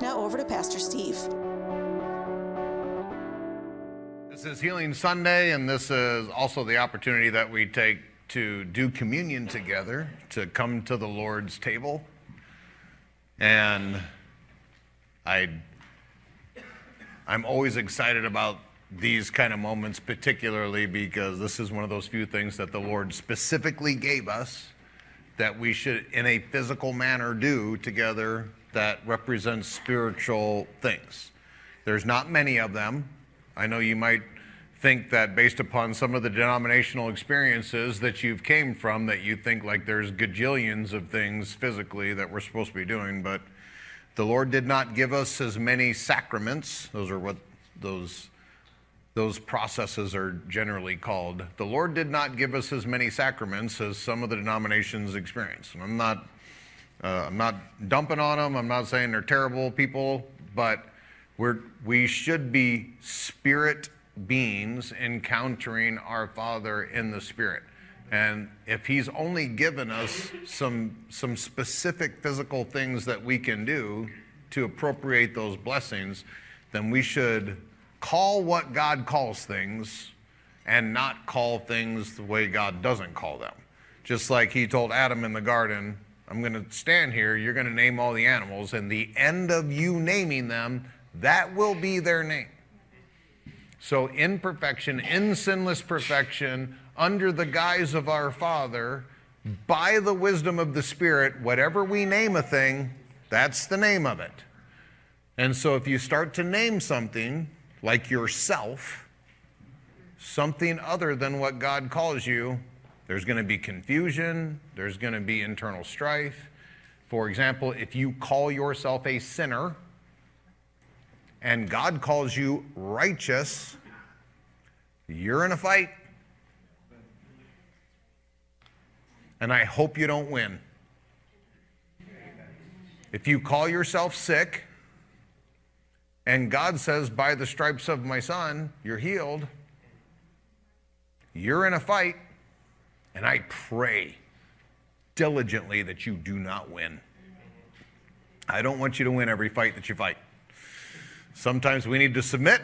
Now over to Pastor Steve. This is Healing Sunday, and this is also the opportunity that we take to do communion together, to come to the Lord's table. And I, I'm always excited about these kind of moments, particularly because this is one of those few things that the Lord specifically gave us that we should, in a physical manner, do together that represents spiritual things. There's not many of them. I know you might think that based upon some of the denominational experiences that you've came from that you think like there's gajillions of things physically that we're supposed to be doing but the lord did not give us as many sacraments those are what those those processes are generally called. The Lord did not give us as many sacraments as some of the denominations experience. And I'm not, uh, I'm not dumping on them. I'm not saying they're terrible people, but we're, we should be spirit beings encountering our Father in the Spirit. And if He's only given us some, some specific physical things that we can do to appropriate those blessings, then we should call what God calls things and not call things the way God doesn't call them. Just like he told Adam in the garden, I'm going to stand here, you're going to name all the animals, and the end of you naming them, that will be their name. So, in perfection, in sinless perfection, under the guise of our Father, by the wisdom of the Spirit, whatever we name a thing, that's the name of it. And so, if you start to name something, like yourself, something other than what God calls you, there's going to be confusion, there's going to be internal strife. For example, if you call yourself a sinner and God calls you righteous, you're in a fight. And I hope you don't win. If you call yourself sick and God says, By the stripes of my son, you're healed. You're in a fight, and I pray diligently that you do not win. I don't want you to win every fight that you fight. Sometimes we need to submit,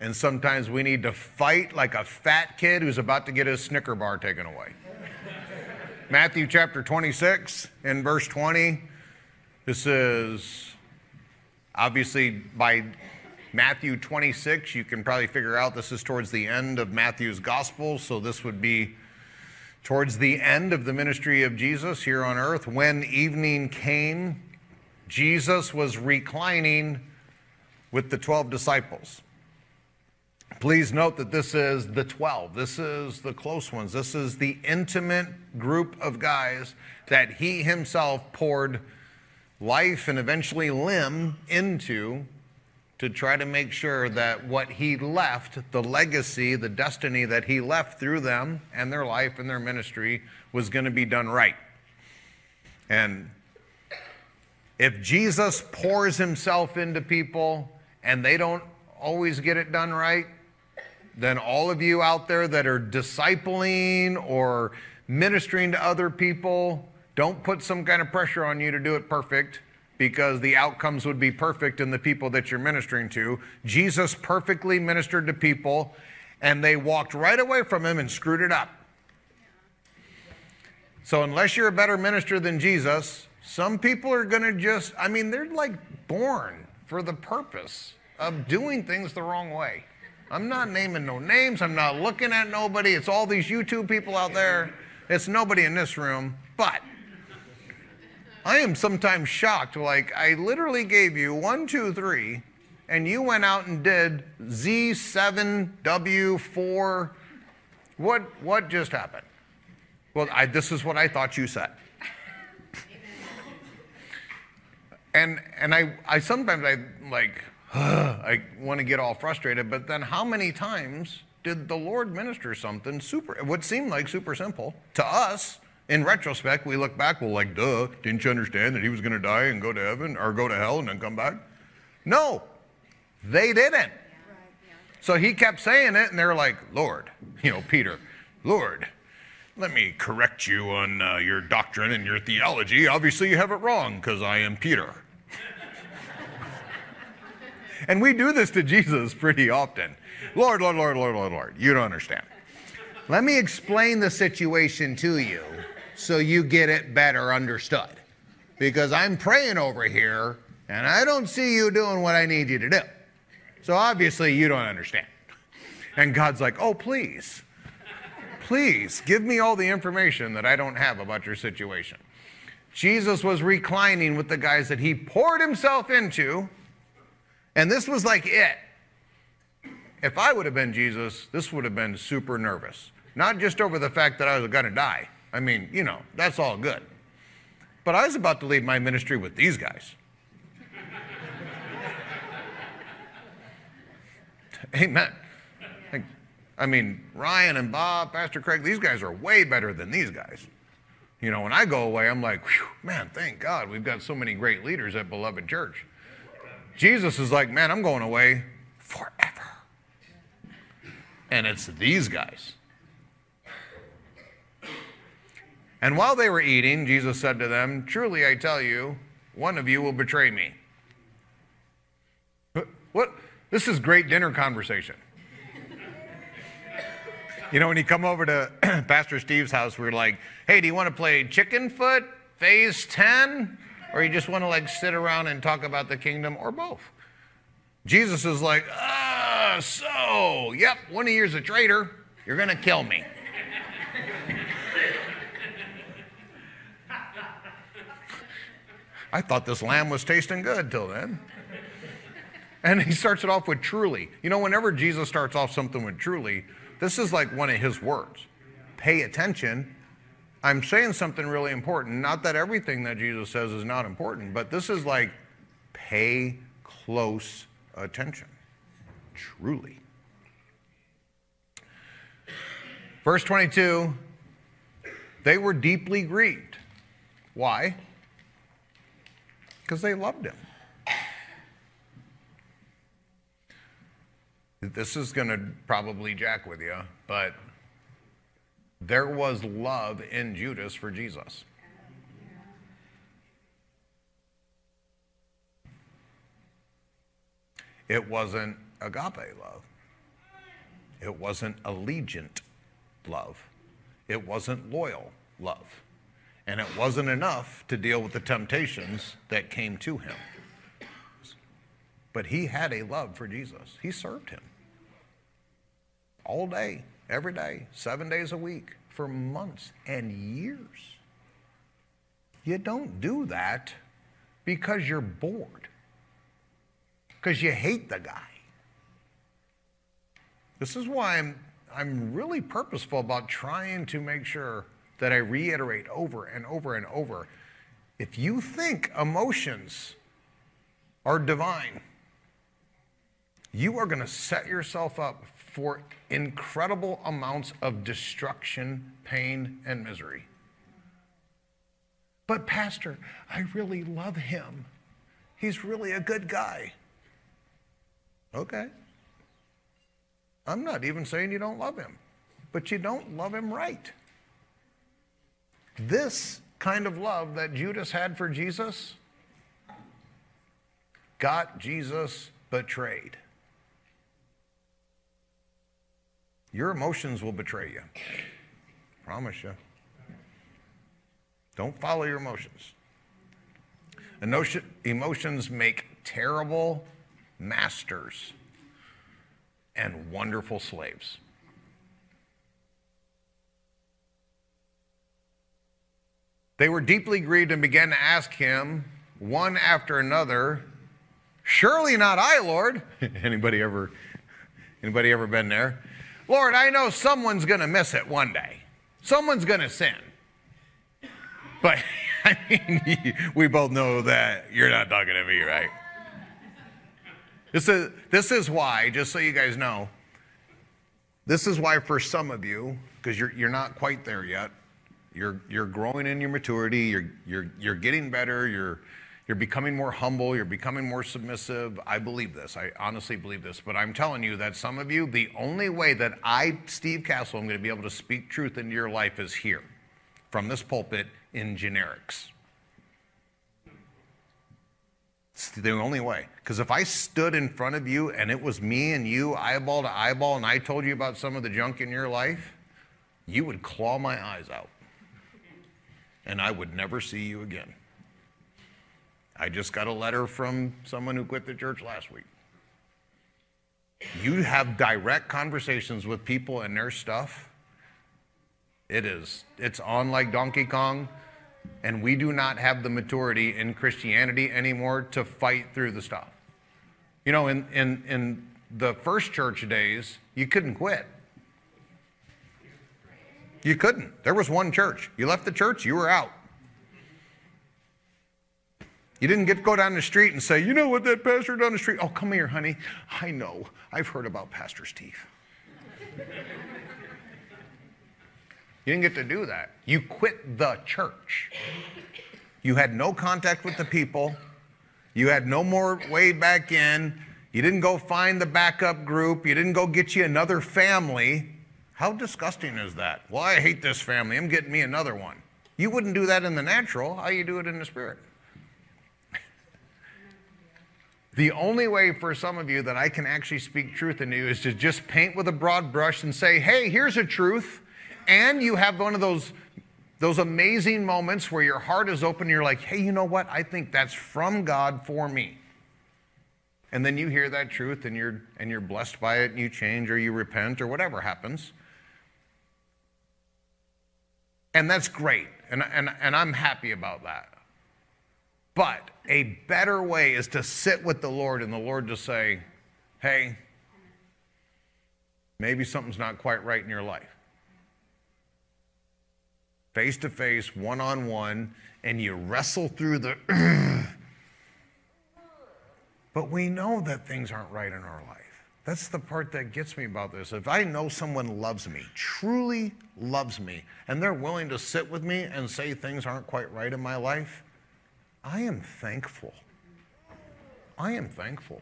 and sometimes we need to fight like a fat kid who's about to get his Snicker bar taken away. Matthew chapter 26 in verse 20. This is Obviously, by Matthew 26, you can probably figure out this is towards the end of Matthew's gospel, so this would be towards the end of the ministry of Jesus here on earth. When evening came, Jesus was reclining with the 12 disciples. Please note that this is the 12. This is the close ones. This is the intimate group of guys that he himself poured life and eventually limb into to try to make sure that what he left, the legacy, the destiny that he left through them and their life and their ministry, was going to be done right. And if Jesus pours himself into people and they don't always get it done right, then all of you out there that are discipling or ministering to other people, don't put some kind of pressure on you to do it perfect because the outcomes would be perfect in the people that you're ministering to. Jesus perfectly ministered to people, and they walked right away from him and screwed it up. So, unless you're a better minister than Jesus, some people are going to just, I mean, they're like born for the purpose of doing things the wrong way. I'm not naming no names. I'm not looking at nobody. It's all these YouTube people out there. It's nobody in this room. But I am sometimes shocked. Like, I literally gave you one, two, three, and you went out and did Z7W4. What, what just happened? Well, I, this is what I thought you said. and and I, I sometimes I like I want to get all frustrated, but then how many times did the Lord minister something super what seemed like super simple to us? In retrospect, we look back, we're like, duh, didn't you understand that he was going to die and go to heaven or go to hell and then come back? No, they didn't. So he kept saying it, and they're like, Lord, you know, Peter, Lord, let me correct you on uh, your doctrine and your theology. Obviously, you have it wrong because I am Peter. and we do this to Jesus pretty often. Lord, Lord, Lord, Lord, Lord, Lord. You don't understand. Let me explain the situation to you so you get it better understood. Because I'm praying over here and I don't see you doing what I need you to do. So obviously you don't understand. And God's like, oh, please, please give me all the information that I don't have about your situation. Jesus was reclining with the guys that he poured himself into, and this was like it. If I would have been Jesus, this would have been super nervous. Not just over the fact that I was going to die. I mean, you know, that's all good. But I was about to leave my ministry with these guys. Amen. I mean, Ryan and Bob, Pastor Craig, these guys are way better than these guys. You know, when I go away, I'm like, man, thank God we've got so many great leaders at Beloved Church. Jesus is like, man, I'm going away forever. And it's these guys. And while they were eating, Jesus said to them, Truly I tell you, one of you will betray me. What? This is great dinner conversation. You know, when you come over to Pastor Steve's house, we're like, hey, do you want to play chicken foot, phase 10? Or you just want to like sit around and talk about the kingdom, or both? Jesus is like, ah, so, yep, one of you's a traitor. You're going to kill me. I thought this lamb was tasting good till then. And he starts it off with truly. You know, whenever Jesus starts off something with truly, this is like one of his words. Pay attention. I'm saying something really important. Not that everything that Jesus says is not important, but this is like pay close attention. Truly. Verse 22 they were deeply grieved. Why? Because they loved him. This is going to probably jack with you, but there was love in Judas for Jesus. It wasn't agape love. It wasn't allegiant love. It wasn't loyal love. And it wasn't enough to deal with the temptations that came to him. But he had a love for Jesus. He served him all day, every day, seven days a week, for months and years. You don't do that because you're bored, because you hate the guy. This is why I'm, I'm really purposeful about trying to make sure that I reiterate over and over and over. If you think emotions are divine, you are going to set yourself up for incredible amounts of destruction, pain, and misery. But, Pastor, I really love him. He's really a good guy. Okay. I'm not even saying you don't love him, but you don't love him right. This kind of love that Judas had for Jesus got Jesus betrayed. Your emotions will betray you. Promise you. Don't follow your emotions. Emotions make terrible masters and wonderful slaves. They were deeply grieved and began to ask him one after another, "Surely not I, Lord." anybody ever anybody ever been there? Lord, I know someone's to miss it one day. Someone's to sin. But I mean, we both know that you're not talking to me, right? This is, this is why, just so you guys know, this is why for some of you, because you're, you're not quite there yet, you're, you're growing in your maturity, you're, you're, you're getting better, you're, you're becoming more humble, you're becoming more submissive. I believe this. I honestly believe this. But I'm telling you that some of you, the only way that I, Steve Cassell, am going to be able to speak truth into your life is here, from this pulpit in generics. It's the only way. Because if I stood in front of you and it was me and you, eyeball to eyeball, and I told you about some of the junk in your life, you would claw my eyes out. And I would never see you again. I just got a letter from someone who quit the church last week. You have direct conversations with people and their stuff. It is, it's on like Donkey Kong, and we do not have the maturity in Christianity anymore to fight through the stuff. You know, in, in, in the first church days, you couldn't quit. You couldn't. There was one church. You left the church, you were out. You didn't get to go down the street and say, you know what that pastor down the street? Oh, come here, honey. I know. I've heard about Pastor Steve. you didn't get to do that. You quit the church. You had no contact with the people. You had no more way back in. You didn't go find the backup group. You didn't go get you another family. How disgusting is that? Well, I hate this family. I'm getting me another one. You wouldn't do that in the natural. How you do it in the spirit? The only way for some of you that I can actually speak truth into you is to just paint with a broad brush and say, hey, here's a truth. And you have one of those, those amazing moments where your heart is open and you're like, hey, you know what? I think that's from God for me. And then you hear that truth and you're, and you're blessed by it and you change or you repent or whatever happens. And that's great. And, and, and I'm happy about that. But a better way is to sit with the Lord and the Lord to say, hey, maybe something's not quite right in your life. Face to face, one on one, and you wrestle through the. but we know that things aren't right in our life. That's the part that gets me about this. If I know someone loves me, truly loves me, and they're willing to sit with me and say things aren't quite right in my life, I am thankful. I am thankful.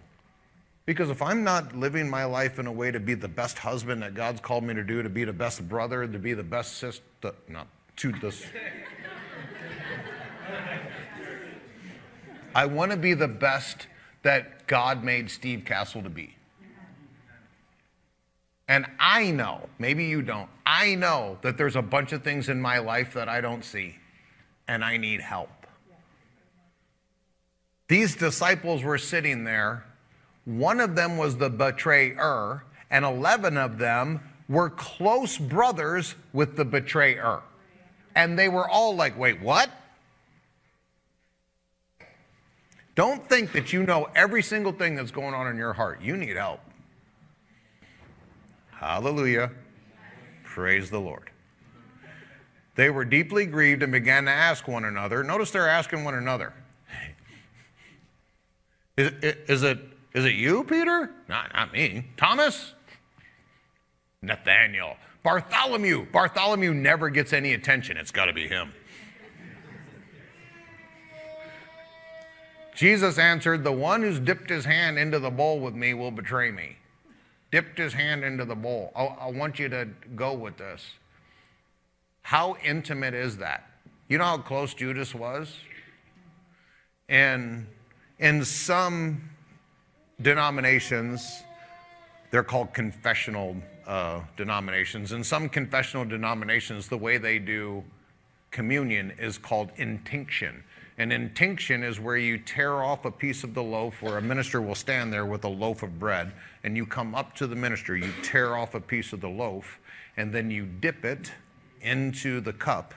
Because if I'm not living my life in a way to be the best husband that God's called me to do, to be the best brother, to be the best sister, not to this. I want to be the best that God made Steve Cassell to be. And I know, maybe you don't, I know that there's a bunch of things in my life that I don't see, and I need help. These disciples were sitting there. One of them was the betrayer, and 11 of them were close brothers with the betrayer. And they were all like, wait, what? Don't think that you know every single thing that's going on in your heart. You need help. Hallelujah. Praise the Lord. They were deeply grieved and began to ask one another. Notice they're asking one another. Is, is, it, is it you, Peter? Not, not me. Thomas? Nathaniel. Bartholomew. Bartholomew never gets any attention. It's got to be him. Jesus answered, The one who's dipped his hand into the bowl with me will betray me. Dipped his hand into the bowl. I, I want you to go with this. How intimate is that? You know how close Judas was? And in some denominations, they're called confessional uh, denominations. In some confessional denominations, the way they do communion is called intinction. And intinction is where you tear off a piece of the loaf, where a minister will stand there with a loaf of bread, and you come up to the minister, you tear off a piece of the loaf, and then you dip it into the cup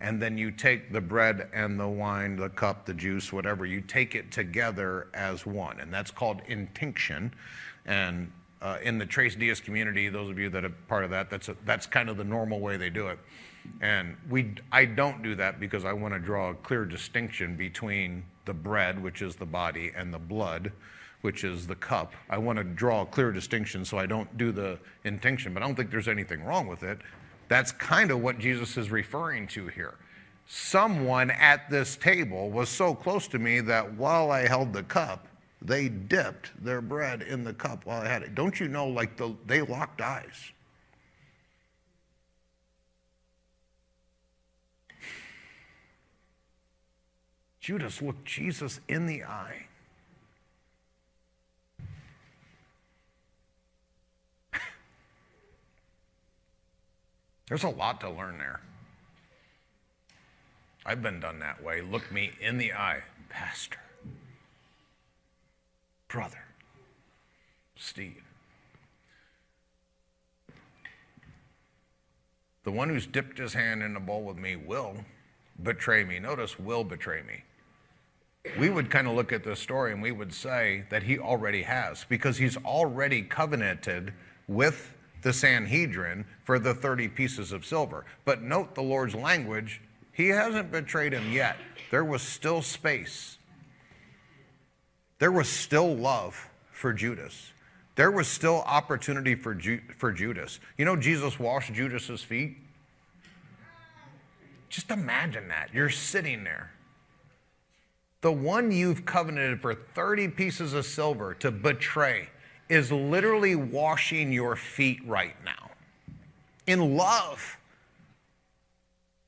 and then you take the bread and the wine, the cup, the juice, whatever, you take it together as one. And that's called intinction. And uh, in the Tres Dias community, those of you that are part of that, that's, a, that's kind of the normal way they do it. And we, I don't do that because I want to draw a clear distinction between the bread, which is the body, and the blood, which is the cup. I want to draw a clear distinction so I don't do the intinction, but I don't think there's anything wrong with it. That's kind of what Jesus is referring to here. Someone at this table was so close to me that while I held the cup, they dipped their bread in the cup while I had it. Don't you know, like the, they locked eyes? Judas looked Jesus in the eye. There's a lot to learn there. I've been done that way. Look me in the eye, Pastor, brother, Steve. The one who's dipped his hand in the bowl with me will betray me. Notice, will betray me we would kind of look at this story and we would say that he already has, because he's already covenanted with the Sanhedrin for the 30 pieces of silver. But note the Lord's language, he hasn't betrayed him yet. There was still space. There was still love for Judas. There was still opportunity for, Ju- for Judas. You know, Jesus washed Judas's feet. Just imagine that. You're sitting there the one you've covenanted for 30 pieces of silver to betray is literally washing your feet right now in love.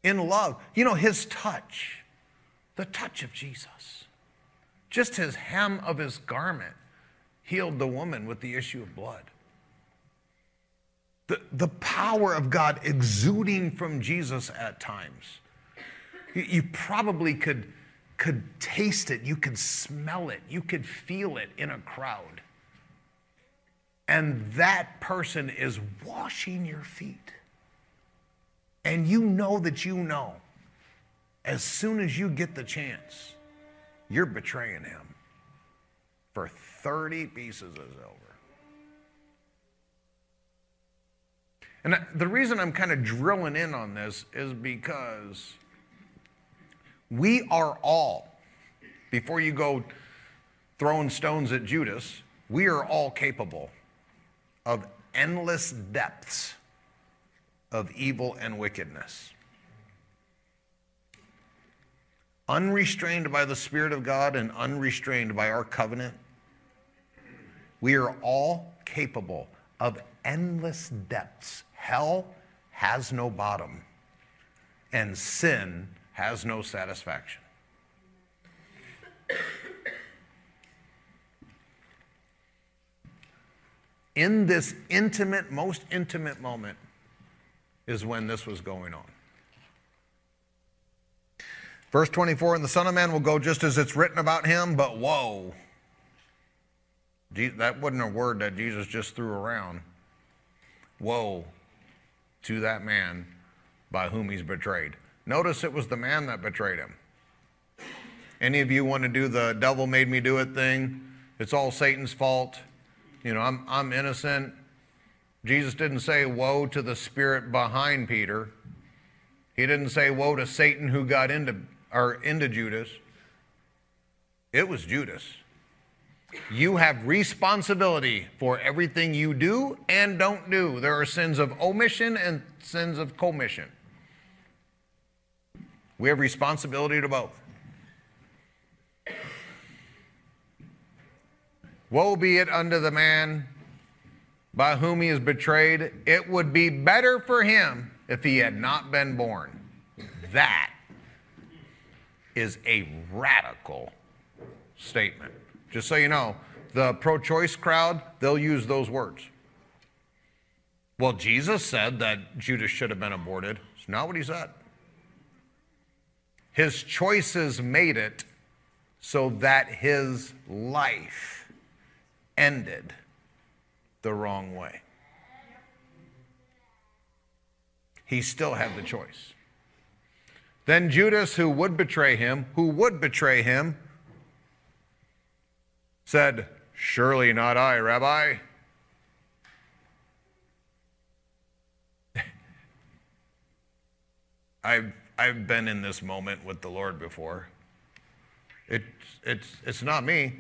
In love. You know, his touch, the touch of Jesus, just his hem of his garment healed the woman with the issue of blood. The, the power of God exuding from Jesus at times. You, you probably could could taste it, you could smell it, you could feel it in a crowd. And that person is washing your feet. And you know that you know, as soon as you get the chance, you're betraying him for 30 pieces of silver. And the reason I'm kind of drilling in on this is because we are all, before you go throwing stones at Judas, we are all capable of endless depths of evil and wickedness. Unrestrained by the Spirit of God and unrestrained by our covenant, we are all capable of endless depths. Hell has no bottom, and sin has no satisfaction. In this intimate, most intimate moment is when this was going on. Verse 24, and the Son of Man will go just as it's written about him, but woe. That wasn't a word that Jesus just threw around. Woe to that man by whom he's betrayed. Notice it was the man that betrayed him. Any of you want to do the devil made me do it thing? It's all Satan's fault. You know, I'm, I'm innocent. Jesus didn't say woe to the spirit behind Peter. He didn't say woe to Satan who got into or into Judas. It was Judas. You have responsibility for everything you do and don't do. There are sins of omission and sins of commission. We have responsibility to both. Woe be it unto the man by whom he is betrayed. It would be better for him if he had not been born. That is a radical statement. Just so you know, the pro choice crowd, they'll use those words. Well, Jesus said that Judas should have been aborted. It's not what he said. His choices made it so that his life ended the wrong way. He still had the choice. Then Judas, who would betray him, who would betray him, said, Surely not I, Rabbi. I've, I've been in this moment with the Lord before. It's, it's, it's not me.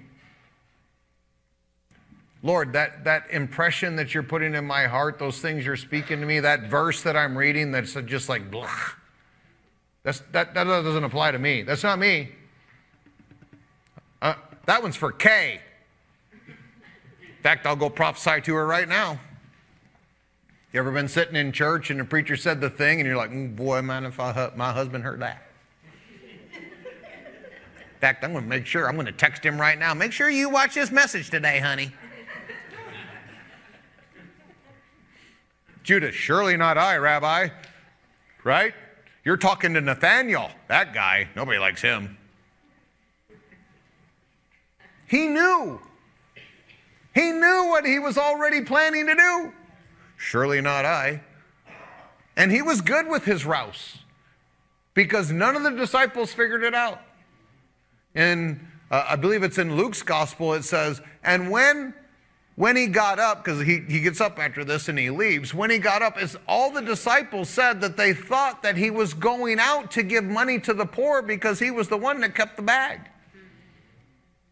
Lord, that, that impression that you're putting in my heart, those things you're speaking to me, that verse that I'm reading that's just like blah, that's, that, that doesn't apply to me. That's not me. Uh, that one's for Kay. In fact, I'll go prophesy to her right now. You ever been sitting in church and the preacher said the thing and you're like, mm, boy, mind if I, my husband heard that. In fact, I'm going to make sure, I'm going to text him right now. Make sure you watch this message today, honey. Judas, surely not I, Rabbi. Right? You're talking to Nathaniel. That guy, nobody likes him. He knew. He knew what he was already planning to do. Surely not I. And he was good with his rouse because none of the disciples figured it out. And uh, I believe it's in Luke's gospel, it says, and when when he got up, because he, he gets up after this and he leaves, when he got up, is all the disciples said that they thought that he was going out to give money to the poor because he was the one that kept the bag.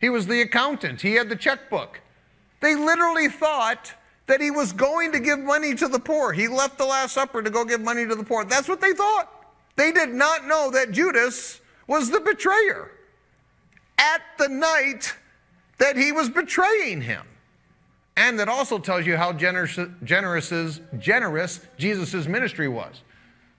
He was the accountant, he had the checkbook. They literally thought that he was going to give money to the poor. He left the Last Supper to go give money to the poor. That's what they thought. They did not know that Judas was the betrayer at the night that he was betraying him. And that also tells you how generous, generous, generous Jesus' ministry was.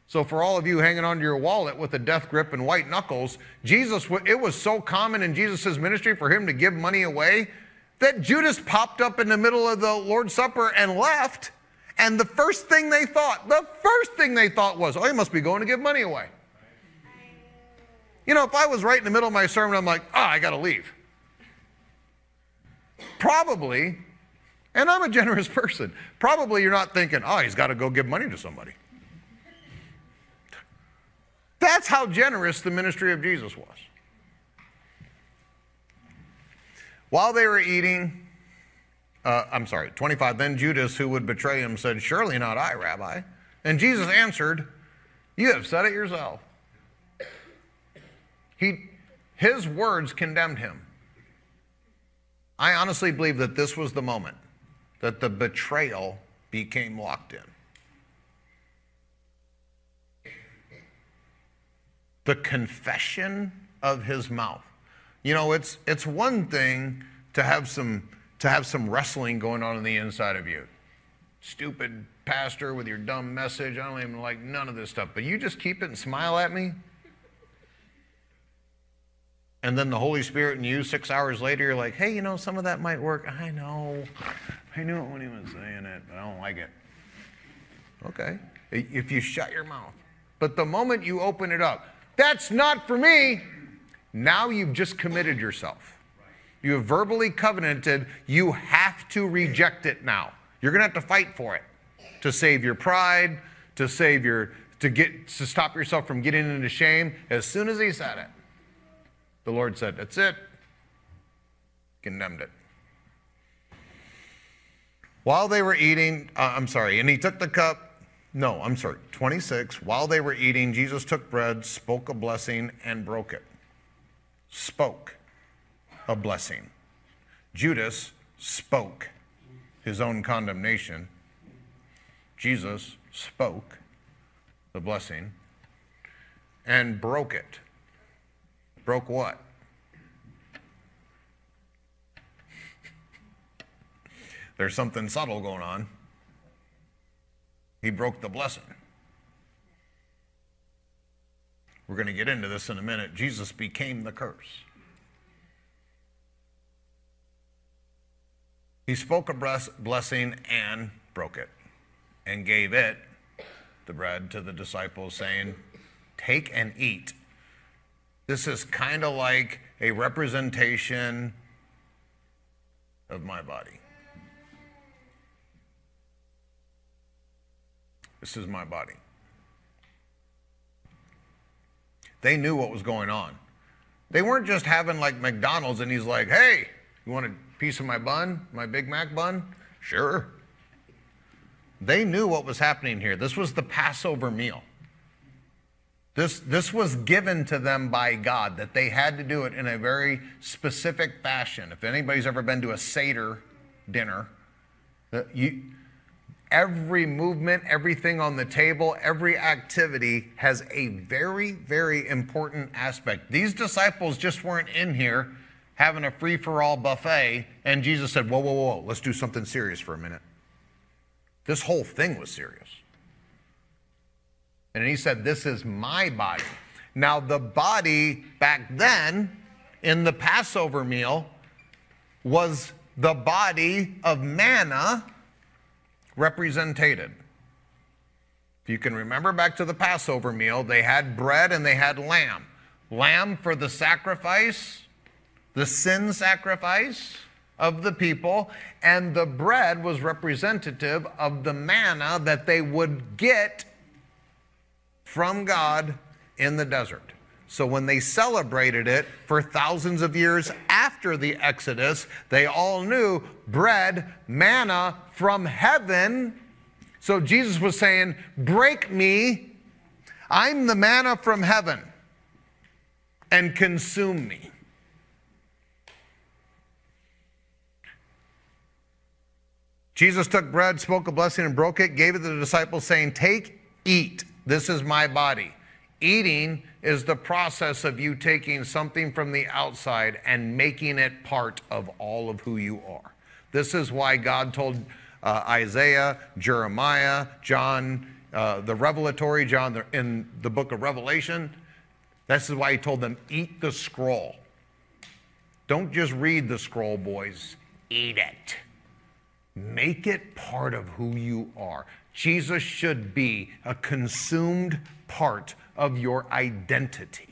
So, for all of you hanging onto your wallet with a death grip and white knuckles, Jesus, it was so common in Jesus' ministry for him to give money away that Judas popped up in the middle of the Lord's Supper and left. And the first thing they thought, the first thing they thought was, oh, he must be going to give money away. You know, if I was right in the middle of my sermon, I'm like, oh, I got to leave. Probably and I'm a generous person. Probably you're not thinking, oh, he's got to go give money to somebody. That's how generous the ministry of Jesus was. While they were eating, uh, I'm sorry, 25, then Judas, who would betray him, said, Surely not I, Rabbi. And Jesus answered, You have said it yourself. He, his words condemned him. I honestly believe that this was the moment that the betrayal became locked in. The confession of his mouth. You know, it's, it's one thing to have, some, to have some wrestling going on in the inside of you. Stupid pastor with your dumb message. I don't even like none of this stuff. But you just keep it and smile at me. And then the Holy Spirit and you, six hours later, you're like, hey, you know, some of that might work. I know. I knew it when he was saying it, but I don't like it. Okay. If you shut your mouth. But the moment you open it up, that's not for me. Now you've just committed yourself. You have verbally covenanted, you have to reject it now. You're going to have to fight for it to save your pride, to save your to get to stop yourself from getting into shame. As soon as he said it, the Lord said, "That's it." Condemned it. While they were eating, uh, I'm sorry, and he took the cup. No, I'm sorry, 26. While they were eating, Jesus took bread, spoke a blessing, and broke it. Spoke a blessing. Judas spoke his own condemnation. Jesus spoke the blessing and broke it. Broke what? There's something subtle going on. He broke the blessing. We're going to get into this in a minute. Jesus became the curse. He spoke a blessing and broke it and gave it, the bread, to the disciples, saying, Take and eat. This is kind of like a representation of my body. This is my body. They knew what was going on. They weren't just having like McDonald's and he's like, hey, you want a piece of my bun, my Big Mac bun? Sure. They knew what was happening here. This was the Passover meal. This, this was given to them by God, that they had to do it in a very specific fashion. If anybody's ever been to a Seder dinner, you, every movement, everything on the table, every activity has a very, very important aspect. These disciples just weren't in here having a free for all buffet, and Jesus said, Whoa, whoa, whoa, let's do something serious for a minute. This whole thing was serious. And he said, This is my body. Now, the body back then in the Passover meal was the body of manna represented. If you can remember back to the Passover meal, they had bread and they had lamb. Lamb for the sacrifice, the sin sacrifice of the people, and the bread was representative of the manna that they would get from God in the desert. So when they celebrated it for thousands of years after the Exodus, they all knew bread, manna from heaven. So Jesus was saying, Break me. I'm the manna from heaven, and consume me. Jesus took bread, spoke a blessing, and broke it, gave it to the disciples, saying, Take, eat. This is my body. Eating is the process of you taking something from the outside and making it part of all of who you are. This is why God told uh, Isaiah, Jeremiah, John, uh, the revelatory John in the book of Revelation. This is why he told them, eat the scroll. Don't just read the scroll, boys, eat it. Make it part of who you are. Jesus should be a consumed part of your identity.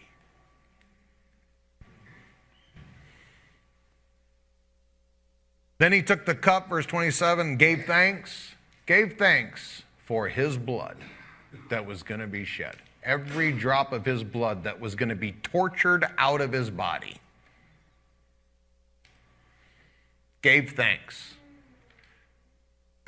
Then he took the cup, verse 27, gave thanks, gave thanks for his blood that was going to be shed. Every drop of his blood that was going to be tortured out of his body. Gave thanks.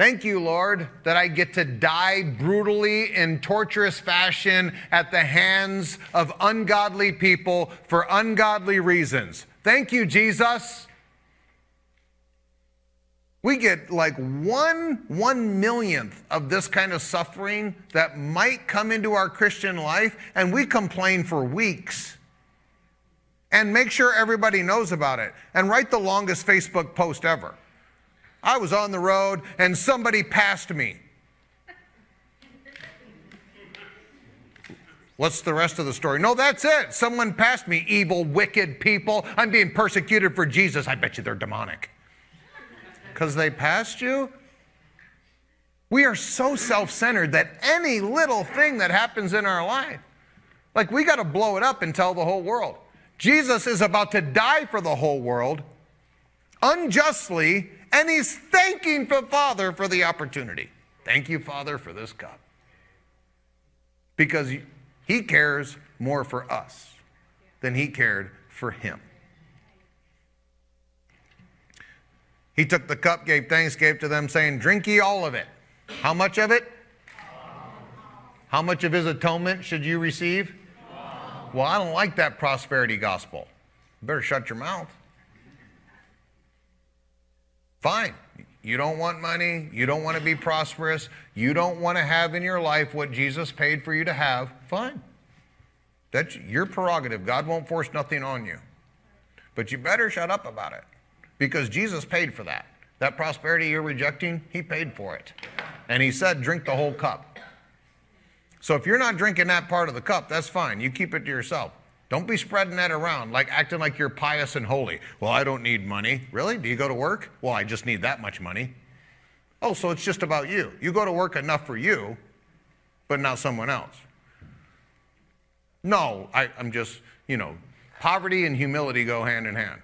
Thank you, Lord, that I get to die brutally in torturous fashion at the hands of ungodly people for ungodly reasons. Thank you, Jesus. We get like one one millionth of this kind of suffering that might come into our Christian life, and we complain for weeks. And make sure everybody knows about it. And write the longest Facebook post ever. I was on the road and somebody passed me. What's the rest of the story? No, that's it. Someone passed me. Evil, wicked people. I'm being persecuted for Jesus. I bet you they're demonic. Because they passed you? We are so self centered that any little thing that happens in our life, like we got to blow it up and tell the whole world. Jesus is about to die for the whole world unjustly and he's thanking the Father for the opportunity. Thank you, Father, for this cup. Because he cares more for us than he cared for him. He took the cup, gave thanks, gave to them, saying, Drink ye all of it. How much of it? How much of his atonement should you receive? Well, I don't like that prosperity gospel. You better shut your mouth. Fine. You don't want money. You don't want to be prosperous. You don't want to have in your life what Jesus paid for you to have. Fine. That's your prerogative. God won't force nothing on you. But you better shut up about it because Jesus paid for that. That prosperity you're rejecting, He paid for it. And He said, drink the whole cup. So if you're not drinking that part of the cup, that's fine. You keep it to yourself. Don't be spreading that around, like acting like you're pious and holy. Well, I don't need money. Really? Do you go to work? Well, I just need that much money. Oh, so it's just about you. You go to work enough for you, but not someone else. No, I, am just, you know, poverty and humility go hand in hand.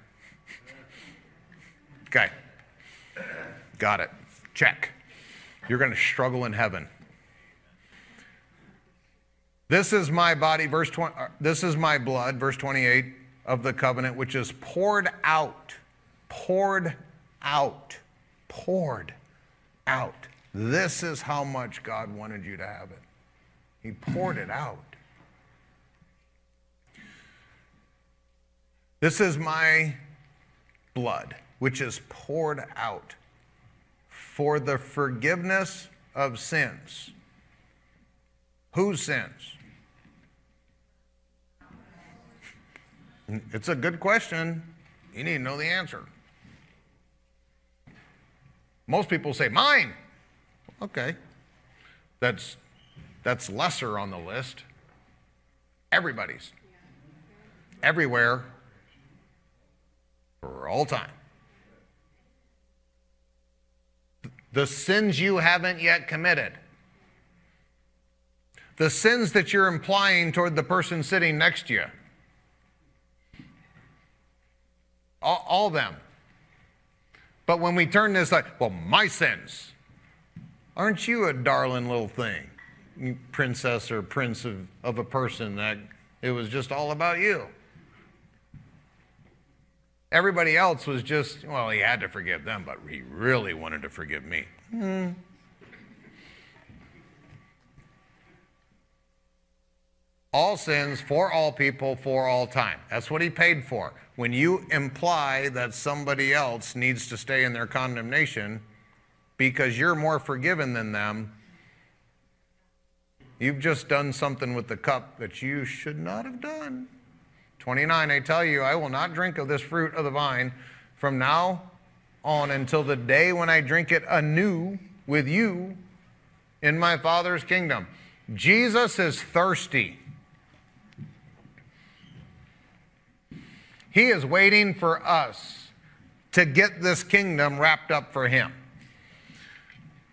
Okay. Got it. Check. You're going to struggle in heaven. This is my body, verse 20, uh, this is my blood, verse 28 of the covenant, which is poured out, poured out, poured out. This is how much God wanted you to have it. He poured it out. This is my blood, which is poured out for the forgiveness of sins. Whose sins? It's a good question. You need to know the answer. Most people say, mine. Okay. That's, that's lesser on the list. Everybody's. Everywhere. For all time. The sins you haven't yet committed. The sins that you're implying toward the person sitting next to you. All, all them. But when we turn this like, well, my sins. Aren't you a darling little thing? Princess or prince of, of a person that it was just all about you. Everybody else was just, well, he had to forgive them, but he really wanted to forgive me. Hmm. All sins for all people for all time. That's what he paid for. When you imply that somebody else needs to stay in their condemnation because you're more forgiven than them, you've just done something with the cup that you should not have done. 29, I tell you, I will not drink of this fruit of the vine from now on until the day when I drink it anew with you in my Father's kingdom. Jesus is thirsty. He is waiting for us to get this kingdom wrapped up for him.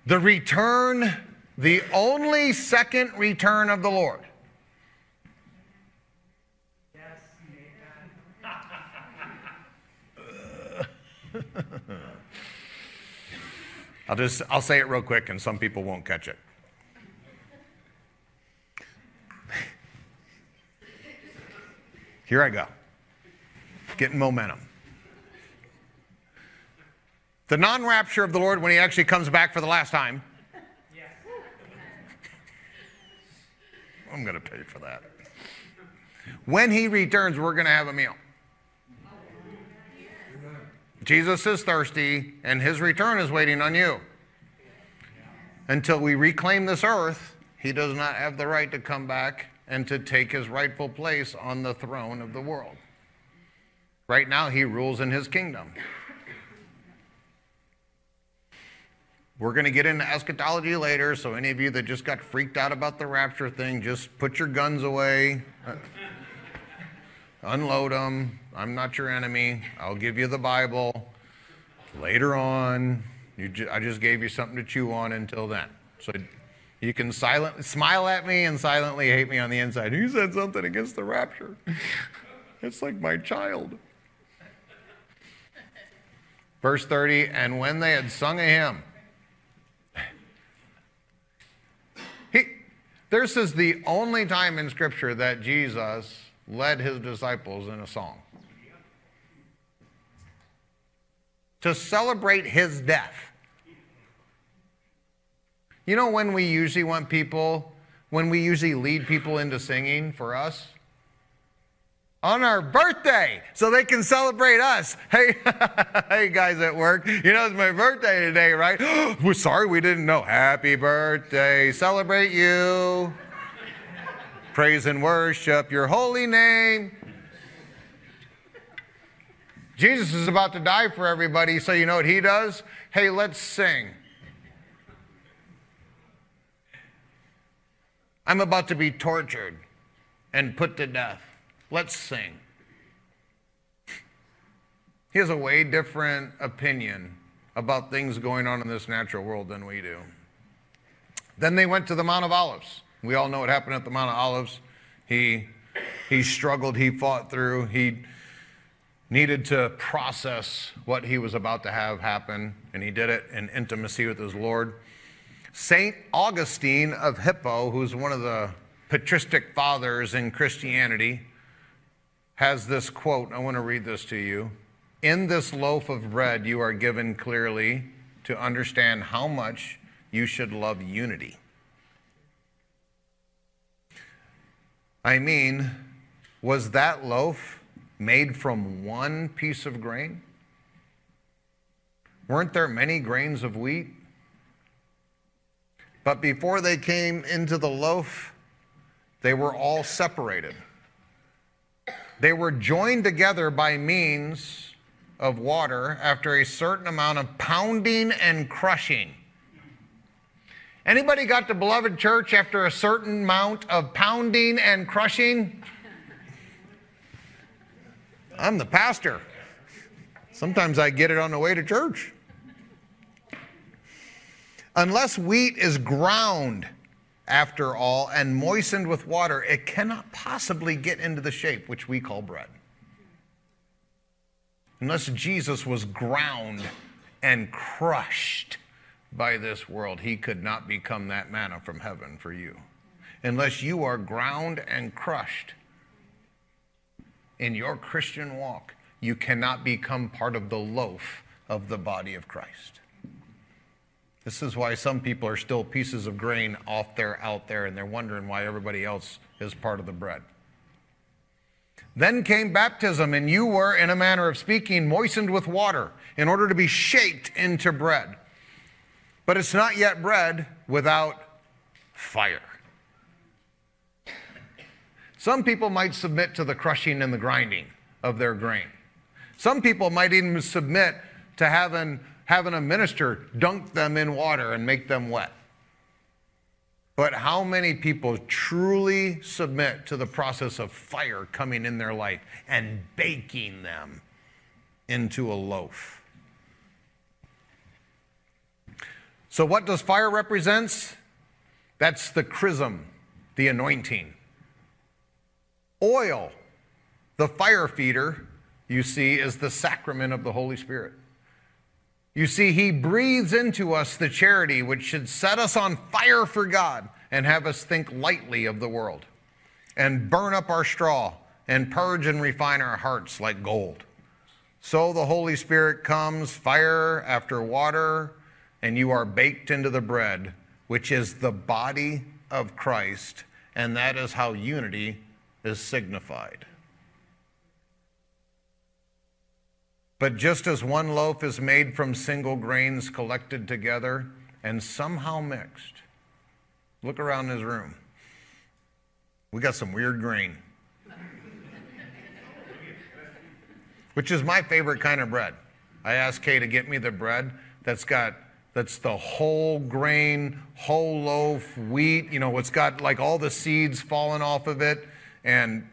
The return, the only second return of the Lord I'll just I'll say it real quick and some people won't catch it. Here I go. Getting momentum. The non rapture of the Lord when he actually comes back for the last time. I'm going to pay for that. When he returns, we're going to have a meal. Jesus is thirsty, and his return is waiting on you. Until we reclaim this earth, he does not have the right to come back and to take his rightful place on the throne of the world. Right now, he rules in his kingdom. We're going to get into eschatology later, so any of you that just got freaked out about the rapture thing, just put your guns away, uh, unload them, I'm not your enemy. I'll give you the Bible. Later on, ju- I just gave you something to chew on until then. So you can silently smile at me and silently hate me on the inside. You said something against the rapture. it's like my child. Verse 30 And when they had sung a hymn, he, this is the only time in Scripture that Jesus led his disciples in a song. to celebrate his death. You know when we usually want people, when we usually lead people into singing for us? On our birthday, so they can celebrate us. Hey, hey guys at work, you know it's my birthday today, right? We're sorry we didn't know. Happy birthday, celebrate you. Praise and worship your holy name. Jesus is about to die for everybody, so you know what he does? Hey, let's sing. I'm about to be tortured and put to death. Let's sing. He has a way different opinion about things going on in this natural world than we do. Then they went to the Mount of Olives. We all know what happened at the Mount of Olives. He, he struggled, he fought through, he needed to process what he was about to have happen, and he did it in intimacy with his Lord. St. Augustine of Hippo, who's one of the patristic fathers in Christianity, has this quote. I want to read this to you. In this loaf of bread, you are given clearly to understand how much you should love unity. I mean, was that loaf made from one piece of grain? Weren't there many grains of wheat? But before they came into the loaf, they were all separated. They were joined together by means of water after a certain amount of pounding and crushing. Anybody got to beloved church after a certain amount of pounding and crushing? I'm the pastor. Sometimes I get it on the way to church. Unless wheat is ground, after all, and moistened with water, it cannot possibly get into the shape which we call bread. Unless Jesus was ground and crushed by this world, he could not become that manna from heaven for you. Unless you are ground and crushed in your Christian walk, you cannot become part of the loaf of the body of Christ. This is why some people are still pieces of grain off there, out there, and they're wondering why everybody else is part of the bread. Then came baptism, and you were, in a manner of speaking, moistened with water in order to be shaped into bread. But it's not yet bread without fire. Some people might submit to the crushing and the grinding of their grain. Some people might even submit to having having a minister dunk them in water and make them wet. But how many people truly submit to the process of fire coming in their life and baking them into a loaf? So, what does fire represent? That's the chrism, the anointing. Oil, the fire feeder, you see, is the sacrament of the Holy Spirit. You see, he breathes into us the charity which should set us on fire for God and have us think lightly of the world and burn up our straw and purge and refine our hearts like gold. So the Holy Spirit comes, fire after water, and you are baked into the bread, which is the body of Christ, and that is how unity is signified. But just as one loaf is made from single grains collected together and somehow mixed, look around this room. We got some weird grain, which is my favorite kind of bread. I asked Kay to get me the bread that's got that's the whole grain, whole loaf, wheat, you know, it's got like all the seeds falling off of it. And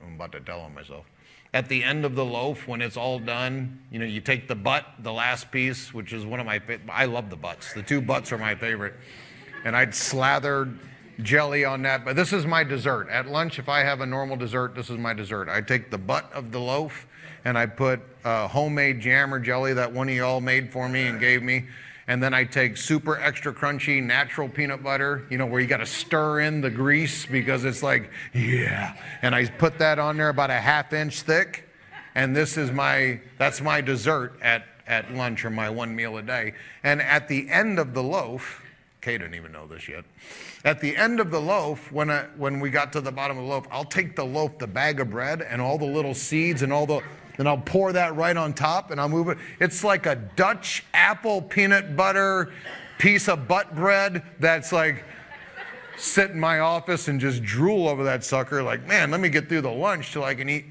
I'm about to tell on myself at the end of the loaf when it's all done you know you take the butt the last piece which is one of my i love the butts. The two butts are my favorite. And i'd slather jelly on that but this is my dessert. At lunch if i have a normal dessert this is my dessert. I take the butt of the loaf and i put uh, homemade jam or jelly that one of y'all made for me and gave me and then I take super extra crunchy natural peanut butter, you know, where you got to stir in the grease because it's like, yeah. And I put that on there about a half inch thick. And this is my, that's my dessert at, at lunch or my one meal a day. And at the end of the loaf, Kay didn't even know this yet. At the end of the loaf, when, I, when we got to the bottom of the loaf, I'll take the loaf, the bag of bread, and all the little seeds and all the then I'll pour that right on top and I'll move it. It's like a Dutch apple peanut butter piece of butt bread that's like sit in my office and just drool over that sucker like, man, let me get through the lunch till I can eat.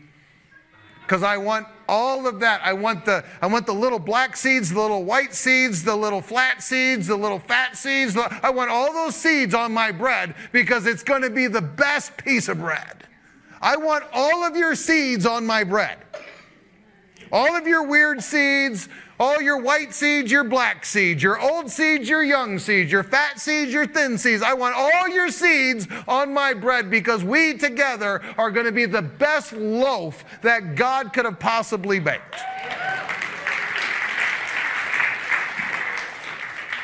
Because I want all of that. I want the I want the little black seeds, the little white seeds, the little flat seeds, the little fat seeds. I want all those seeds on my bread because it's going to be the best piece of bread. I want all of your seeds on my bread. All of your weird seeds, all your white seeds, your black seeds, your old seeds, your young seeds, your fat seeds, your thin seeds. I want all your seeds on my bread because we together are going to be the best loaf that God could have possibly baked.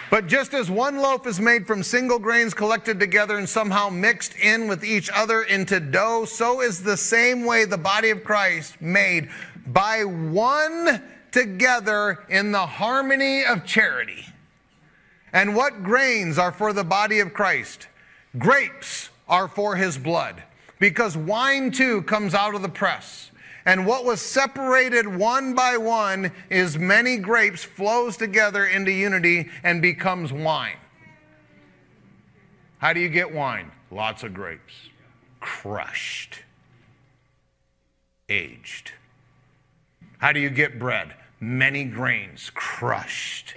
But just as one loaf is made from single grains collected together and somehow mixed in with each other into dough, so is the same way the body of Christ made by one together in the harmony of charity. And what grains are for the body of Christ? Grapes are for his blood, because wine too comes out of the press. And what was separated one by one is many grapes flows together into unity and becomes wine. How do you get wine? Lots of grapes. Crushed. Aged. How do you get bread? Many grains crushed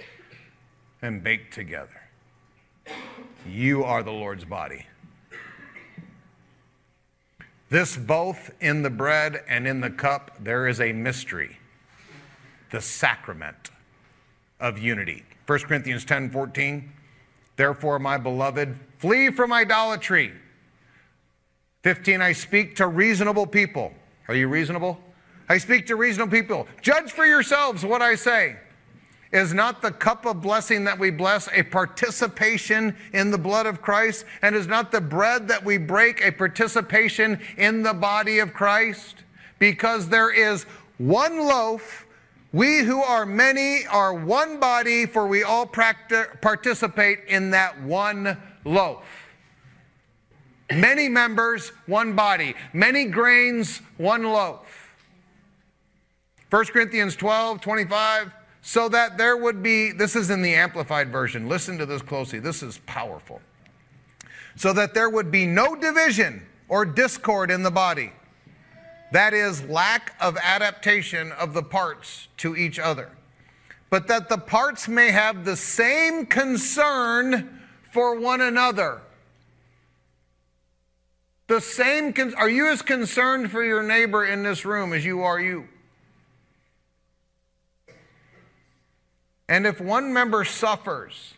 and baked together. You are the Lord's body. This both in the bread and in the cup, there is a mystery, the sacrament of unity. 1 Corinthians 10 14. Therefore, my beloved, flee from idolatry. 15, I speak to reasonable people. Are you reasonable? I speak to reasonable people. Judge for yourselves what I say. Is not the cup of blessing that we bless a participation in the blood of Christ? And is not the bread that we break a participation in the body of Christ? Because there is one loaf. We who are many are one body, for we all participate in that one loaf. Many members, one body. Many grains, one loaf. 1 Corinthians 12, 25 so that there would be, this is in the Amplified Version. Listen to this closely. This is powerful. So that there would be no division or discord in the body. That is, lack of adaptation of the parts to each other. But that the parts may have the same concern for one another. The same, con- are you as concerned for your neighbor in this room as you are you? And if one member suffers,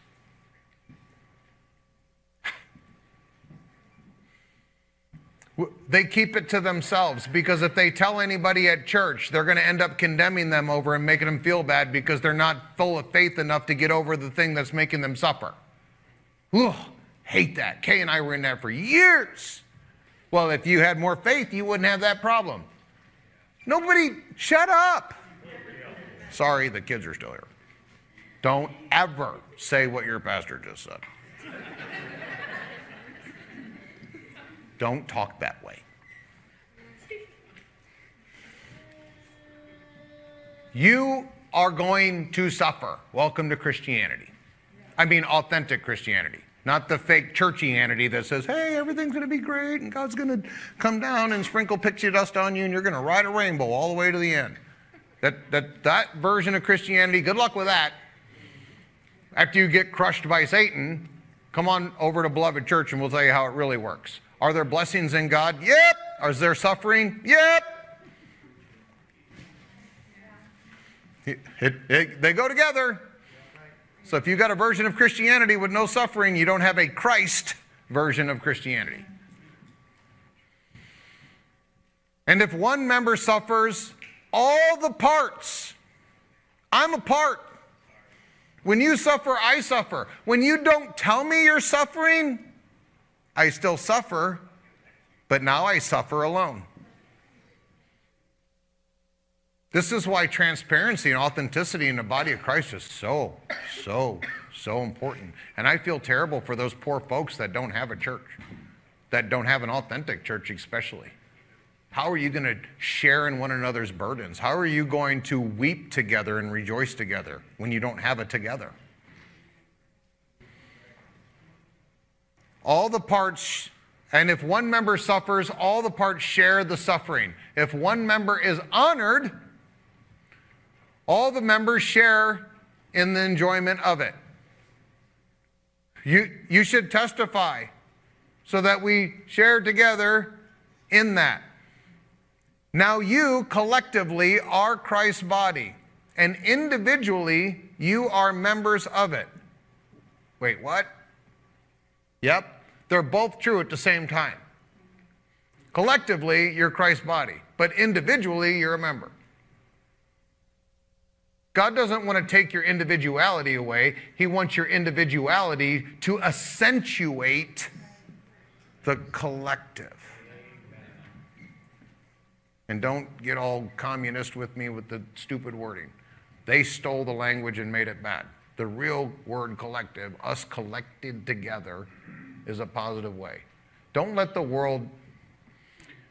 they keep it to themselves because if they tell anybody at church, they're going to end up condemning them over and making them feel bad because they're not full of faith enough to get over the thing that's making them suffer. Ugh, hate that. Kay and I were in that for years. Well, if you had more faith, you wouldn't have that problem. Nobody, shut up. Sorry, the kids are still here. Don't ever say what your pastor just said. Don't talk that way. You are going to suffer. Welcome to Christianity. I mean, authentic Christianity, not the fake churchianity that says, hey, everything's going to be great and God's going to come down and sprinkle pixie dust on you and you're going to ride a rainbow all the way to the end. That, that, that version of Christianity, good luck with that. After you get crushed by Satan, come on over to Beloved Church and we'll tell you how it really works. Are there blessings in God? Yep. Is there suffering? Yep. It, it, it, they go together. So if you've got a version of Christianity with no suffering, you don't have a Christ version of Christianity. And if one member suffers, all the parts, I'm a part, when you suffer, I suffer. When you don't tell me you're suffering, I still suffer, but now I suffer alone. This is why transparency and authenticity in the body of Christ is so, so, so important. And I feel terrible for those poor folks that don't have a church, that don't have an authentic church, especially. How are you going to share in one another's burdens? How are you going to weep together and rejoice together when you don't have it together? All the parts, and if one member suffers, all the parts share the suffering. If one member is honored, all the members share in the enjoyment of it. You, you should testify so that we share together in that. Now you collectively are Christ's body, and individually you are members of it. Wait, what? Yep, they're both true at the same time. Collectively, you're Christ's body, but individually, you're a member. God doesn't want to take your individuality away. He wants your individuality to accentuate the collective. And don't get all communist with me with the stupid wording. They stole the language and made it bad. The real word collective, us collected together, is a positive way. Don't let the world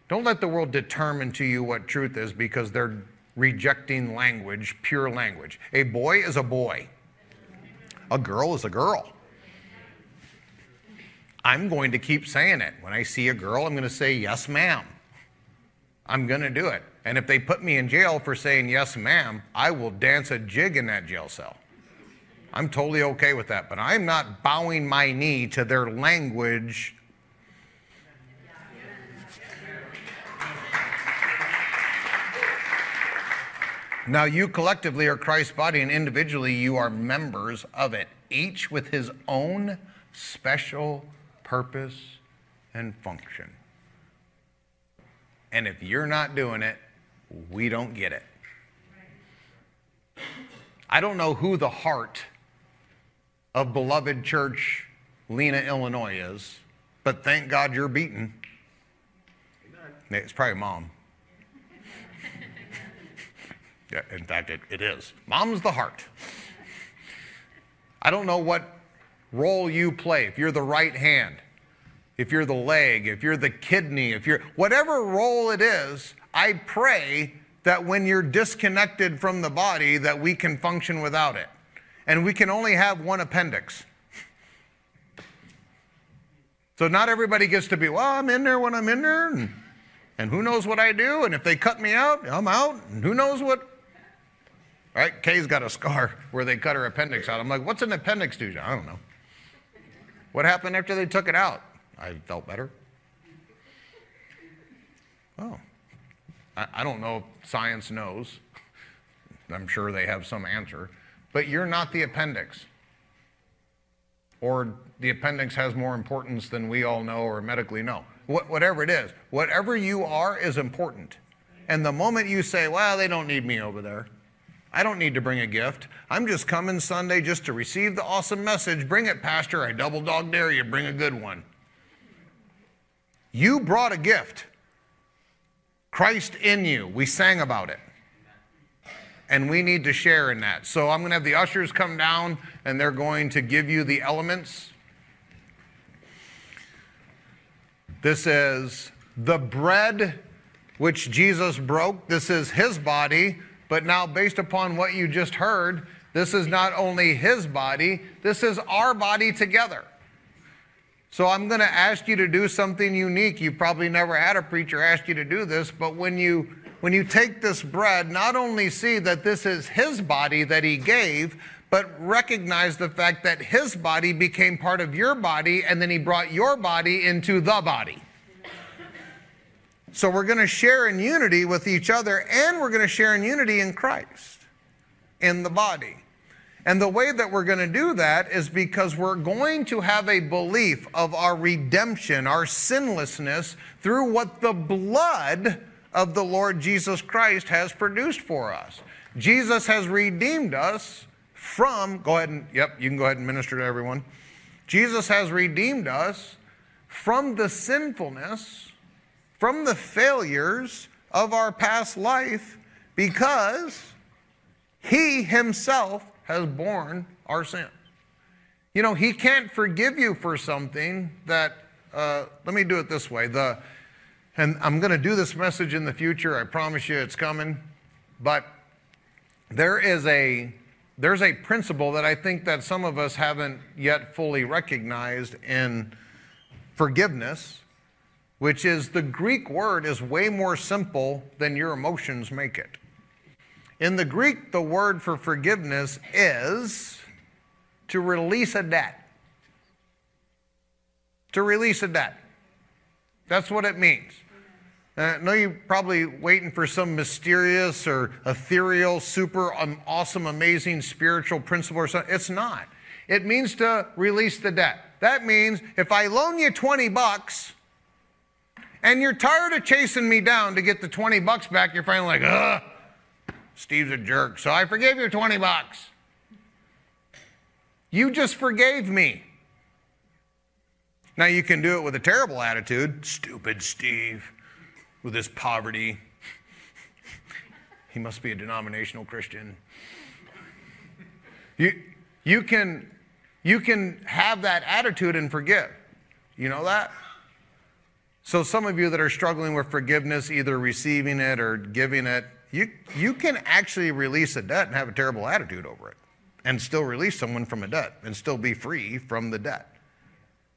Don't let the world determine to you what truth is because they're rejecting language, pure language. A boy is a boy, a girl is a girl. I'm going to keep saying it. When I see a girl, I'm going to say, Yes, ma'am. I'm going to do it. And if they put me in jail for saying, Yes, ma'am, I will dance a jig in that jail cell. I'm totally okay with that. But I'm not bowing my knee to their language Now, you collectively are Christ's body, and individually you are members of it, each with his own special purpose and function. And if you're not doing it, we don't get it. I don't know who the heart of beloved church Lena, Illinois is, but thank God you're beaten. It's probably mom. Yeah, in fact, it, it is. Mom's the heart. I don't know what role you play. If you're the right hand, if you're the leg, if you're the kidney, if you're whatever role it is, I pray that when you're disconnected from the body that we can function without it. And we can only have one appendix. So not everybody gets to be, well, I'm in there when I'm in there, and, and who knows what I do, and if they cut me out, I'm out, and who knows what Right? Kay's got a scar where they cut her appendix out. I'm like, what's an appendix do? I don't know. What happened after they took it out? I felt better. Oh. I, I don't know if science knows. I'm sure they have some answer. But you're not the appendix. Or the appendix has more importance than we all know or medically know. Wh- whatever it is, whatever you are is important. And the moment you say, well, they don't need me over there, I don't need to bring a gift. I'm just coming Sunday just to receive the awesome message. Bring it, Pastor. I double dog dare you. Bring a good one. You brought a gift. Christ in you. We sang about it. And we need to share in that. So I'm going to have the ushers come down and they're going to give you the elements. This is the bread which Jesus broke. This is his body but now, based upon what you just heard, this is not only his body, this is our body together. So I'm going to ask you to do something unique. You probably never had a preacher ask you to do this, but when you when you take this bread, not only see that this is his body that he gave, but recognize the fact that his body became part of your body and then he brought your body into the body. So we're going to share in unity with each other and we're going to share in unity in Christ, in the body. And the way that we're going to do that is because we're going to have a belief of our redemption, our sinlessness, through what the blood of the Lord Jesus Christ has produced for us. Jesus has redeemed us from, go ahead and, yep, you can go ahead and minister to everyone. Jesus has redeemed us from the sinfulness from the failures of our past life because he himself has borne our sin. You know, he can't forgive you for something that, uh, let me do it this way. The, and I'm going to do this message in the future. I promise you it's coming. But there is a there's a principle that I think that some of us haven't yet fully recognized in forgiveness which is the Greek word is way more simple than your emotions make it. In the Greek, the word for forgiveness is to release a debt. To release a debt. That's what it means. Uh, know you're probably waiting for some mysterious or ethereal, super um, awesome, amazing spiritual principle or something. It's not. It means to release the debt. That means if I loan you 20 bucks, and you're tired of chasing me down to get the 20 bucks back, you're finally like, ugh, Steve's a jerk, so I forgave you 20 bucks. You just forgave me. Now you can do it with a terrible attitude. Stupid Steve with his poverty. he must be a denominational Christian. You, you, can, you can have that attitude and forgive. You know that? So, some of you that are struggling with forgiveness, either receiving it or giving it, you, you can actually release a debt and have a terrible attitude over it and still release someone from a debt and still be free from the debt.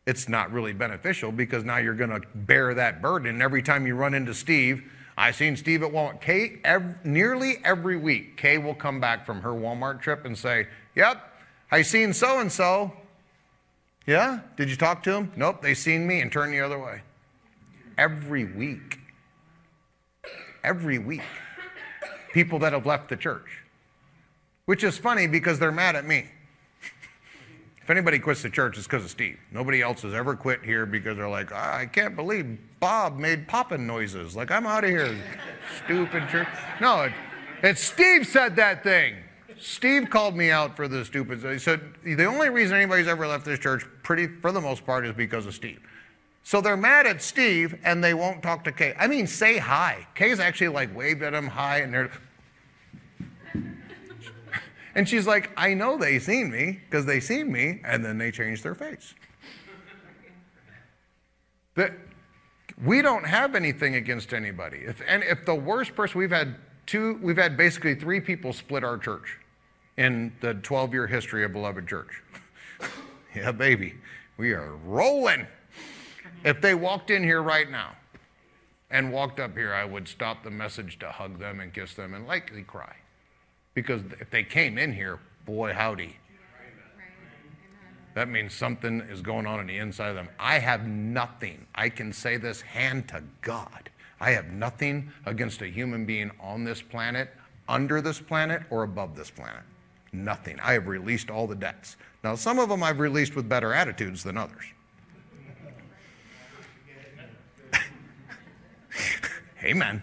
It's not really beneficial because now you're going to bear that burden. Every time you run into Steve, I've seen Steve at Walmart. Kay, every, nearly every week, Kay will come back from her Walmart trip and say, Yep, I seen so and so. Yeah? Did you talk to him? Nope, they seen me and turned the other way. Every week. Every week. People that have left the church. Which is funny because they're mad at me. If anybody quits the church, it's because of Steve. Nobody else has ever quit here because they're like, ah, I can't believe Bob made popping noises. Like, I'm out of here, stupid church. No, it, it's Steve said that thing. Steve called me out for the stupid. He said the only reason anybody's ever left this church, pretty for the most part, is because of Steve. So they're mad at Steve and they won't talk to Kay. I mean, say hi. Kay's actually like waved at him hi, and they're and she's like, I know they seen me because they seen me, and then they changed their face. But we don't have anything against anybody. If, and if the worst person, we've had two, we've had basically three people split our church in the 12 year history of Beloved Church. yeah, baby, we are rolling. If they walked in here right now and walked up here, I would stop the message to hug them and kiss them and likely cry. Because if they came in here, boy, howdy. That means something is going on in the inside of them. I have nothing. I can say this hand to God. I have nothing against a human being on this planet, under this planet, or above this planet. Nothing. I have released all the debts. Now, some of them I've released with better attitudes than others. Amen.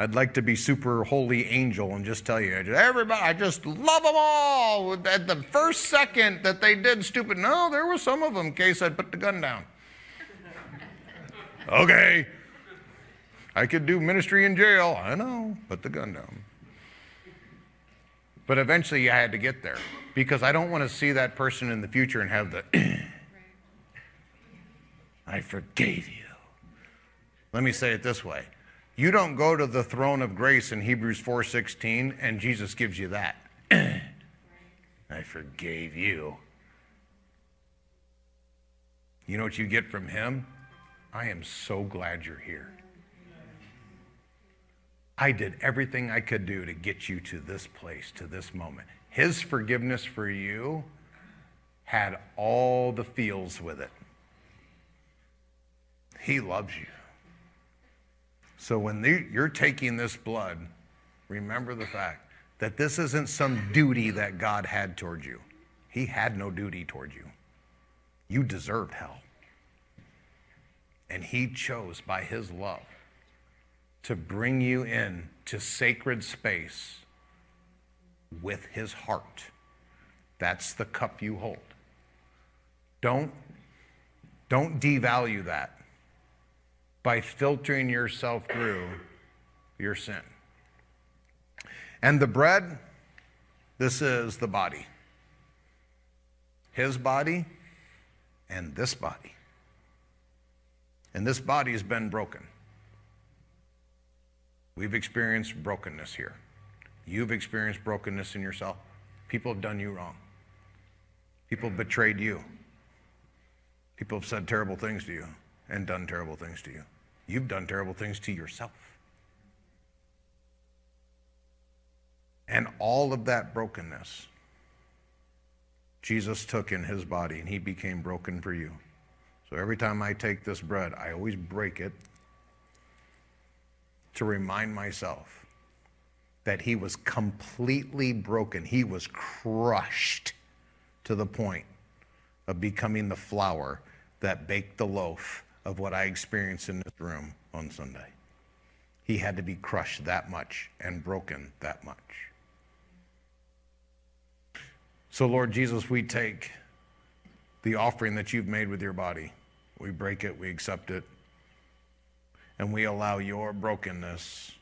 I'd like to be super holy angel and just tell you, everybody, I just love them all. At the first second that they did stupid, no, there were some of them. Kay said, put the gun down. okay. I could do ministry in jail. I know, put the gun down. But eventually I had to get there because I don't want to see that person in the future and have the, I forgave you. Let me say it this way you don't go to the throne of grace in Hebrews 4:16 and Jesus gives you that. I forgave you. You know what you get from him? I am so glad you're here. I did everything I could do to get you to this place, to this moment. His forgiveness for you had all the feels with it. He loves you. So when you're taking this blood, remember the fact that this isn't some duty that God had towards you. He had no duty towards you. You deserved hell. And He chose by His love to bring you in to sacred space with His heart. That's the cup you hold. Don't, don't devalue that by filtering yourself through your sin. And the bread, this is the body. His body and this body. And this body has been broken. We've experienced brokenness here. You've experienced brokenness in yourself. People have done you wrong. People have betrayed you. People have said terrible things to you and done terrible things to you. You've done terrible things to yourself. And all of that brokenness, Jesus took in his body and he became broken for you. So every time I take this bread, I always break it to remind myself that he was completely broken. He was crushed to the point of becoming the flour that baked the loaf of what I experienced in this room on Sunday. He had to be crushed that much and broken that much. So, Lord Jesus, we take the offering that you've made with your body, we break it, we accept it, and we allow your brokenness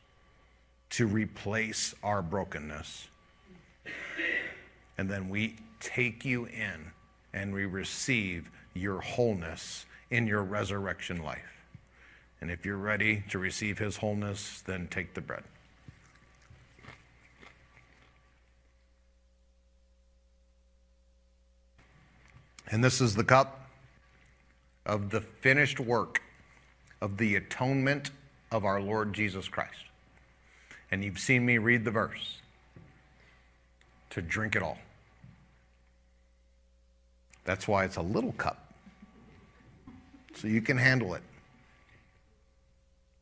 to replace our brokenness. And then we take you in and we receive your wholeness in your resurrection life. And if you're ready to receive his wholeness, then take the bread. And this is the cup of the finished work of the atonement of our Lord Jesus Christ. And you've seen me read the verse to drink it all. That's why it's a little cup, so you can handle it.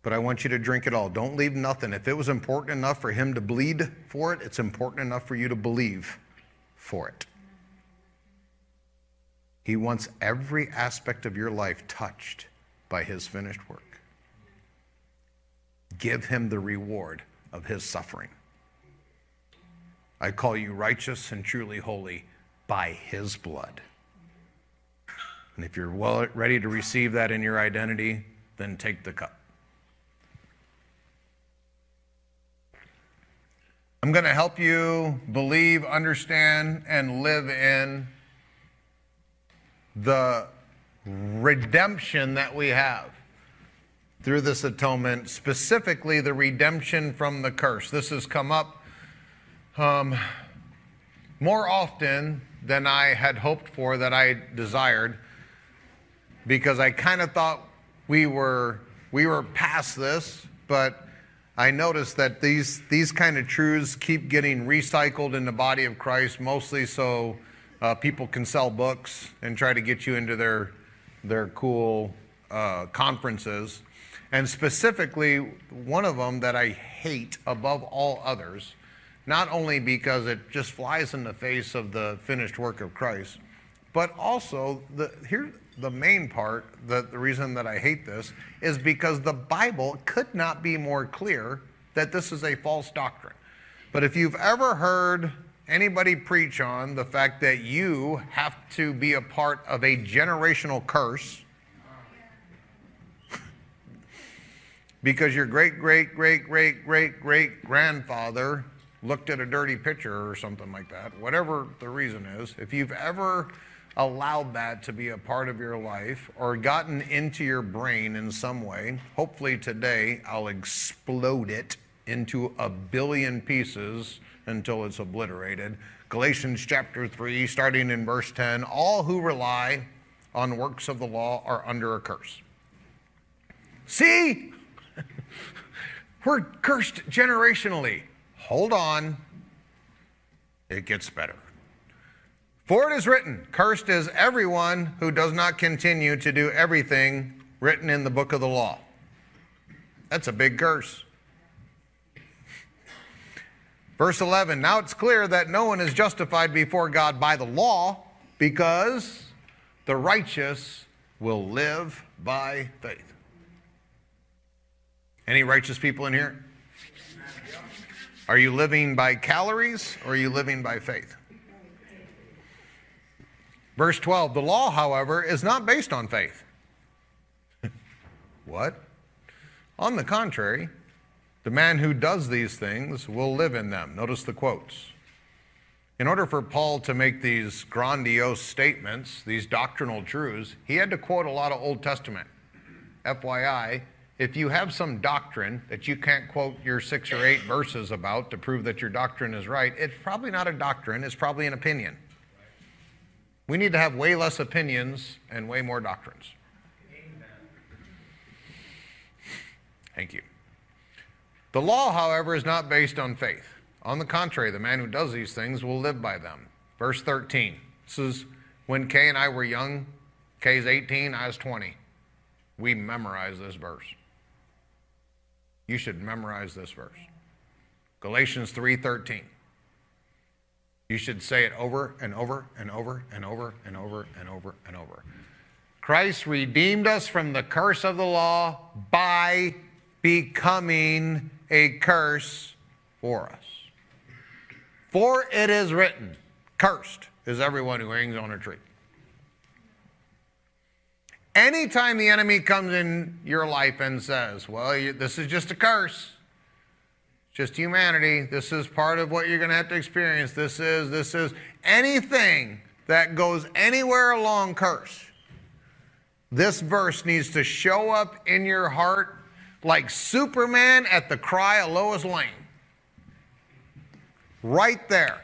But I want you to drink it all. Don't leave nothing. If it was important enough for him to bleed for it, it's important enough for you to believe for it. He wants every aspect of your life touched by his finished work. Give him the reward of his suffering. I call you righteous and truly holy by his blood. And if you're well ready to receive that in your identity, then take the cup. I'm going to help you believe, understand, and live in the redemption that we have through this atonement, specifically the redemption from the curse. This has come up um, more often than I had hoped for, that I desired, because I kind of thought we were we were past this, but I noticed that these these kind of truths keep getting recycled in the body of Christ, mostly so uh, people can sell books and try to get you into their, their cool uh, conferences. And specifically, one of them that I hate above all others, not only because it just flies in the face of the finished work of Christ, but also the, here, the main part, the, the reason that I hate this, is because the Bible could not be more clear that this is a false doctrine. But if you've ever heard anybody preach on the fact that you have to be a part of a generational curse because your great, great, great, great, great, great grandfather looked at a dirty picture or something like that, whatever the reason is, if you've ever allowed that to be a part of your life or gotten into your brain in some way, hopefully today I'll explode it into a billion pieces until it's obliterated. Galatians chapter 3, starting in verse 10 all who rely on works of the law are under a curse. See? We're cursed generationally. Hold on. It gets better. For it is written, Cursed is everyone who does not continue to do everything written in the book of the law. That's a big curse. Verse 11 Now it's clear that no one is justified before God by the law because the righteous will live by faith. Any righteous people in here? Are you living by calories or are you living by faith? Verse 12 The law, however, is not based on faith. what? On the contrary, the man who does these things will live in them. Notice the quotes. In order for Paul to make these grandiose statements, these doctrinal truths, he had to quote a lot of Old Testament. FYI, if you have some doctrine that you can't quote your six or eight verses about to prove that your doctrine is right, it's probably not a doctrine, it's probably an opinion. We need to have way less opinions and way more doctrines. Amen. Thank you. The law, however, is not based on faith. On the contrary, the man who does these things will live by them. Verse 13. This is when Kay and I were young. Kay's 18, I was 20. We memorized this verse. You should memorize this verse. Galatians 3:13. You should say it over and over and over and over and over and over and over. Christ redeemed us from the curse of the law by becoming a curse for us. For it is written, Cursed is everyone who hangs on a tree. Anytime the enemy comes in your life and says, Well, this is just a curse, just humanity, this is part of what you're going to have to experience, this is, this is, anything that goes anywhere along curse, this verse needs to show up in your heart like Superman at the cry of Lois Lane. Right there.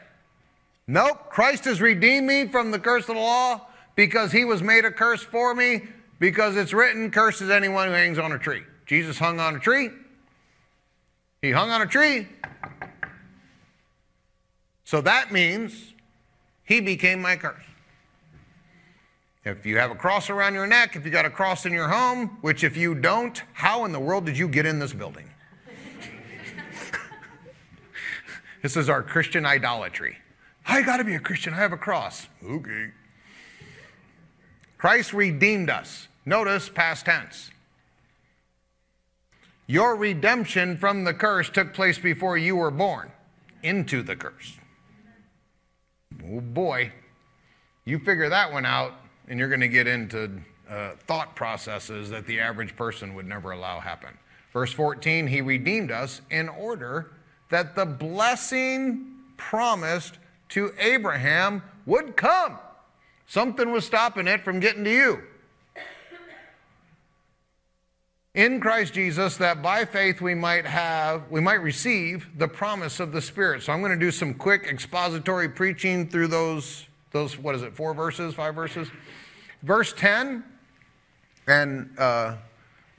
Nope, Christ has redeemed me from the curse of the law because he was made a curse for me because it's written, curses anyone who hangs on a tree. Jesus hung on a tree. He hung on a tree. So that means he became my curse. If you have a cross around your neck, if you got a cross in your home, which if you don't, how in the world did you get in this building? this is our Christian idolatry. I got to be a Christian. I have a cross. Okay. Christ redeemed us. Notice past tense. Your redemption from the curse took place before you were born into the curse. Oh boy, you figure that one out, and you're going to get into uh, thought processes that the average person would never allow happen. Verse 14, he redeemed us in order that the blessing promised to Abraham would come. Something was stopping it from getting to you. In Christ Jesus, that by faith we might have, we might receive the promise of the Spirit. So I'm going to do some quick expository preaching through those, those what is it, four verses, five verses? verse 10, and uh,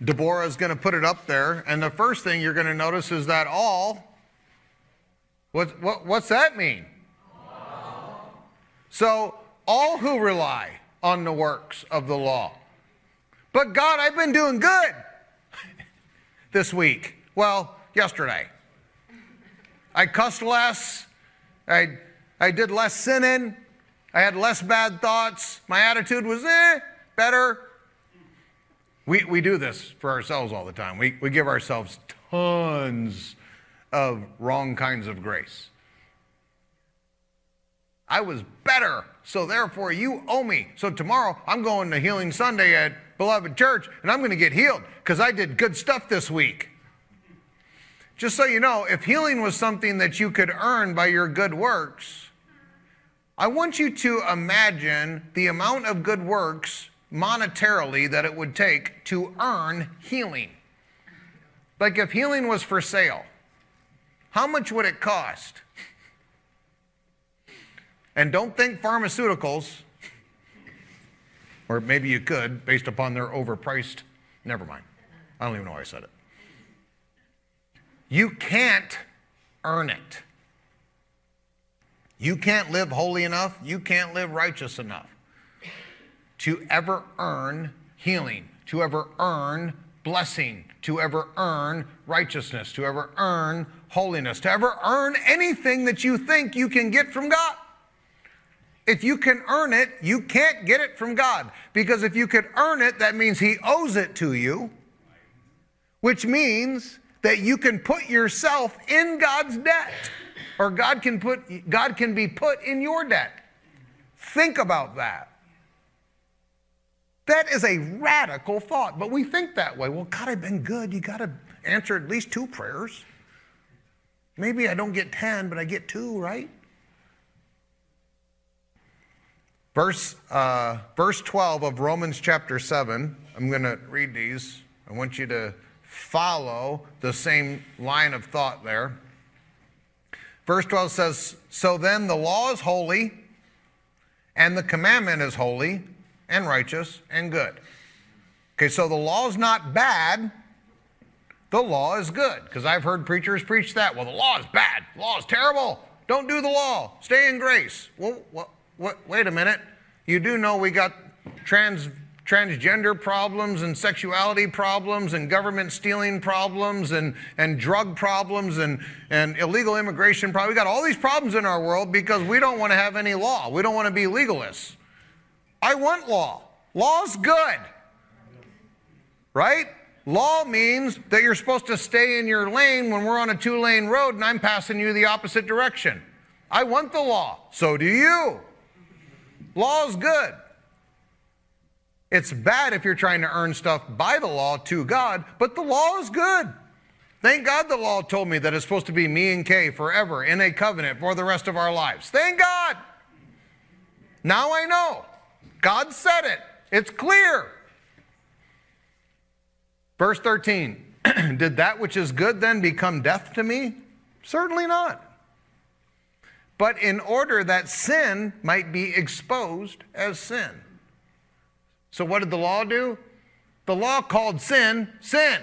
Deborah is going to put it up there. And the first thing you're going to notice is that all, what, what, what's that mean? So, all who rely on the works of the law. But God, I've been doing good this week. Well, yesterday. I cussed less. I, I did less sinning. I had less bad thoughts. My attitude was, eh, better. We, we do this for ourselves all the time. We, we give ourselves tons of wrong kinds of grace. I was better, so therefore you owe me. So tomorrow I'm going to Healing Sunday at Beloved Church and I'm going to get healed because I did good stuff this week. Just so you know, if healing was something that you could earn by your good works, I want you to imagine the amount of good works monetarily that it would take to earn healing. Like if healing was for sale, how much would it cost? And don't think pharmaceuticals, or maybe you could based upon their overpriced. Never mind. I don't even know why I said it. You can't earn it. You can't live holy enough, you can't live righteous enough to ever earn healing, to ever earn blessing, to ever earn righteousness, to ever earn holiness, to ever earn anything that you think you can get from God. If you can earn it, you can't get it from God. Because if you could earn it, that means He owes it to you, which means that you can put yourself in God's debt or God can put God can be put in your debt. Think about that. That is a radical thought, but we think that way. Well, God, I've been good. You got to answer at least two prayers. Maybe I don't get 10, but I get two, right? Verse, uh, verse 12 of Romans chapter 7, I'm going to read these. I want you to follow the same line of thought there. Verse 12 says, So then the law is holy, and the commandment is holy, and righteous, and good. Okay, so the law is not bad, the law is good. Because I've heard preachers preach that. Well, the law is bad, the law is terrible. Don't do the law, stay in grace. Well, what, wait a minute. You do know we got trans transgender problems and sexuality problems and government stealing problems and, and drug problems and, and illegal immigration problems. We got all these problems in our world because we don't want to have any law. We don't want to be legalists. I want law. Law's good. Right? Law means that you're supposed to stay in your lane when we're on a two lane road and I'm passing you the opposite direction. I want the law. So do you. Law's good. It's bad if you're trying to earn stuff by the law to God, but the law is good. Thank God the law told me that it's supposed to be me and Kay forever in a covenant for the rest of our lives. Thank God. Now I know. God said it. It's clear. Verse 13 Did that which is good then become death to me? Certainly not. But in order that sin might be exposed as sin. So, what did the law do? The law called sin, sin.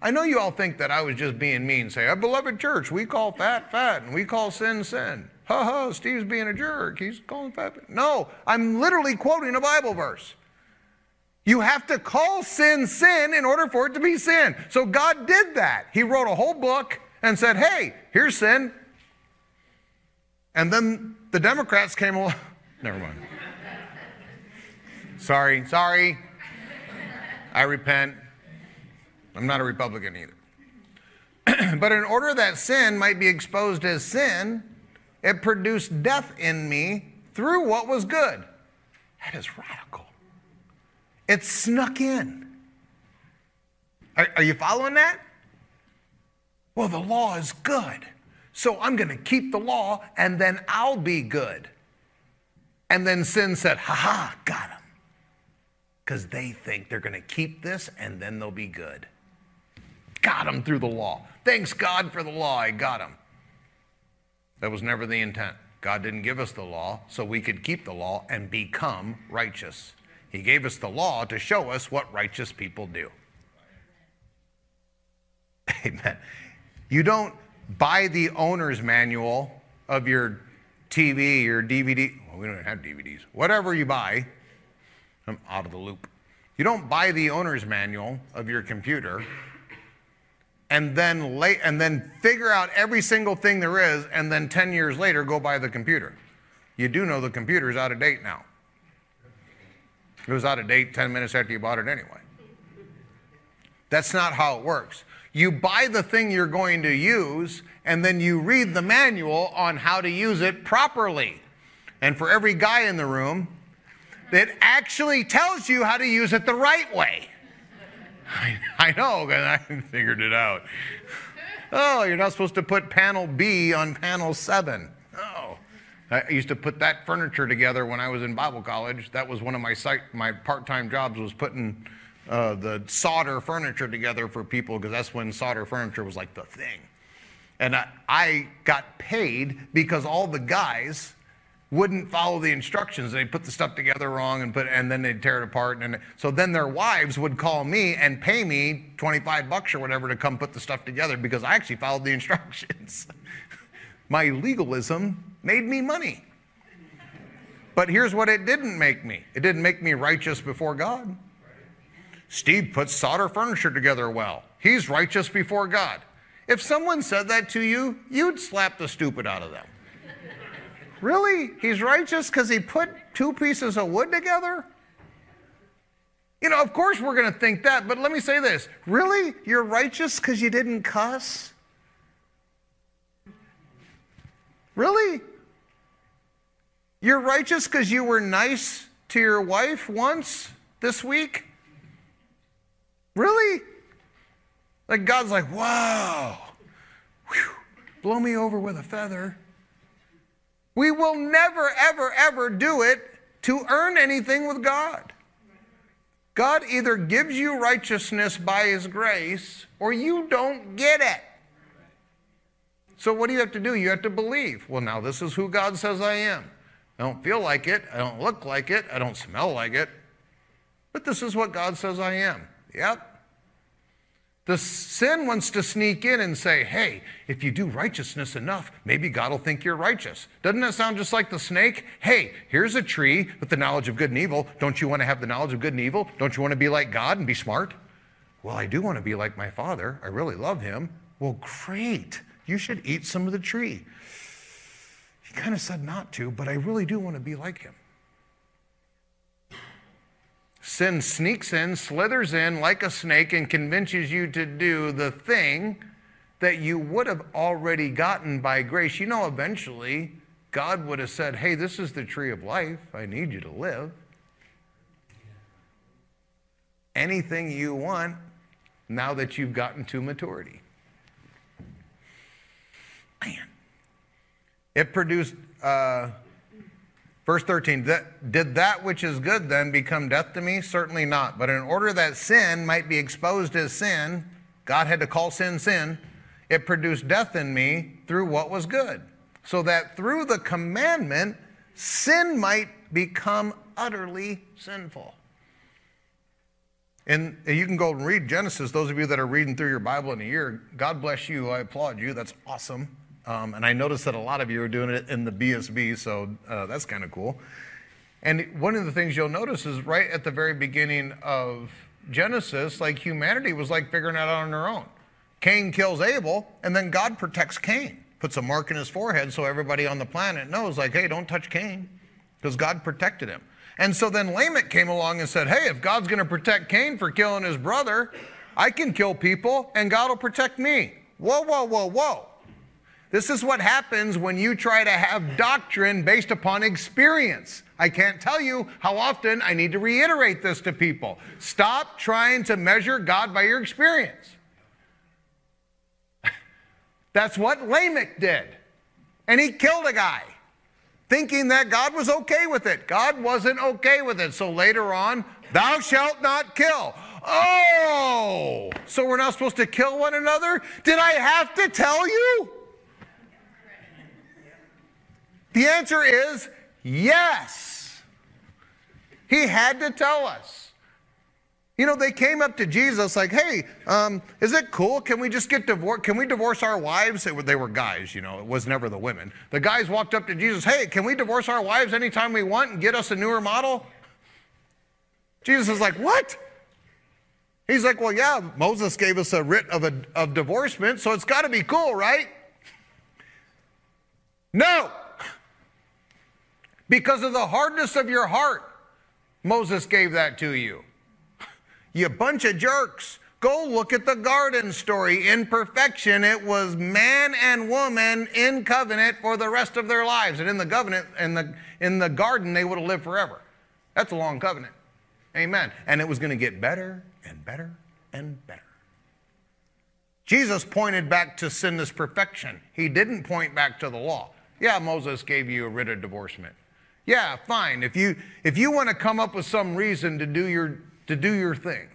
I know you all think that I was just being mean, say, a beloved church, we call fat, fat, and we call sin, sin. Ha ha, Steve's being a jerk. He's calling fat. No, I'm literally quoting a Bible verse. You have to call sin sin in order for it to be sin. So God did that. He wrote a whole book and said, hey, here's sin. And then the Democrats came along. Never mind. sorry, sorry. I repent. I'm not a Republican either. but in order that sin might be exposed as sin, it produced death in me through what was good. That is radical. It snuck in. Are, are you following that? Well, the law is good. So I'm going to keep the law and then I'll be good. And then sin said, ha ha, got him. Because they think they're going to keep this and then they'll be good. Got him through the law. Thanks God for the law, I got him. That was never the intent. God didn't give us the law so we could keep the law and become righteous. He gave us the law to show us what righteous people do. Amen. You don't buy the owner's manual of your TV, your DVD. Well, we don't have DVDs. Whatever you buy, I'm out of the loop. You don't buy the owner's manual of your computer and then lay, and then figure out every single thing there is and then 10 years later go buy the computer. You do know the computer is out of date now. It was out of date 10 minutes after you bought it anyway. That's not how it works. You buy the thing you're going to use, and then you read the manual on how to use it properly. And for every guy in the room, it actually tells you how to use it the right way. I, I know, because I figured it out. Oh, you're not supposed to put panel B on panel 7. Oh. I used to put that furniture together when I was in Bible college. That was one of my my part-time jobs was putting uh, the Sauder furniture together for people because that's when Sauder furniture was like the thing. And I, I got paid because all the guys wouldn't follow the instructions. They'd put the stuff together wrong and put, and then they'd tear it apart. And so then their wives would call me and pay me 25 bucks or whatever to come put the stuff together because I actually followed the instructions. My legalism made me money. But here's what it didn't make me it didn't make me righteous before God. Steve puts Sauder furniture together well. He's righteous before God. If someone said that to you, you'd slap the stupid out of them. really? He's righteous because he put two pieces of wood together? You know, of course we're going to think that, but let me say this. Really? You're righteous because you didn't cuss? Really? You're righteous because you were nice to your wife once this week? Really? Like God's like, wow, whew, blow me over with a feather. We will never, ever, ever do it to earn anything with God. God either gives you righteousness by His grace or you don't get it. So, what do you have to do? You have to believe. Well, now this is who God says I am. I don't feel like it. I don't look like it. I don't smell like it. But this is what God says I am. Yep. The sin wants to sneak in and say, hey, if you do righteousness enough, maybe God will think you're righteous. Doesn't that sound just like the snake? Hey, here's a tree with the knowledge of good and evil. Don't you want to have the knowledge of good and evil? Don't you want to be like God and be smart? Well, I do want to be like my father. I really love him. Well, great. You should eat some of the tree. He kind of said not to, but I really do want to be like him. Sin sneaks in, slithers in like a snake, and convinces you to do the thing that you would have already gotten by grace. You know, eventually, God would have said, Hey, this is the tree of life. I need you to live. Anything you want now that you've gotten to maturity. Man. It produced, uh, Verse 13, that, did that which is good then become death to me? Certainly not. But in order that sin might be exposed as sin, God had to call sin sin, it produced death in me through what was good. So that through the commandment, sin might become utterly sinful. And you can go and read Genesis. Those of you that are reading through your Bible in a year, God bless you. I applaud you. That's awesome. Um, and I noticed that a lot of you are doing it in the BSB, so uh, that's kind of cool. And one of the things you'll notice is right at the very beginning of Genesis, like humanity was like figuring it out on their own. Cain kills Abel, and then God protects Cain, puts a mark in his forehead so everybody on the planet knows, like, hey, don't touch Cain, because God protected him. And so then Lamech came along and said, hey, if God's going to protect Cain for killing his brother, I can kill people and God will protect me. Whoa, whoa, whoa, whoa. This is what happens when you try to have doctrine based upon experience. I can't tell you how often I need to reiterate this to people. Stop trying to measure God by your experience. That's what Lamech did. And he killed a guy thinking that God was okay with it. God wasn't okay with it. So later on, thou shalt not kill. Oh, so we're not supposed to kill one another? Did I have to tell you? The answer is yes. He had to tell us. You know, they came up to Jesus like, hey, um, is it cool? Can we just get divorced? Can we divorce our wives? It, they were guys, you know, it was never the women. The guys walked up to Jesus, hey, can we divorce our wives anytime we want and get us a newer model? Jesus is like, what? He's like, well, yeah, Moses gave us a writ of, a, of divorcement, so it's got to be cool, right? No. Because of the hardness of your heart, Moses gave that to you. You bunch of jerks. Go look at the garden story. In perfection, it was man and woman in covenant for the rest of their lives. And in the covenant, in the, in the garden, they would have lived forever. That's a long covenant. Amen. And it was going to get better and better and better. Jesus pointed back to sinless perfection. He didn't point back to the law. Yeah, Moses gave you a writ of divorcement. Yeah, fine. If you if you want to come up with some reason to do your to do your thing,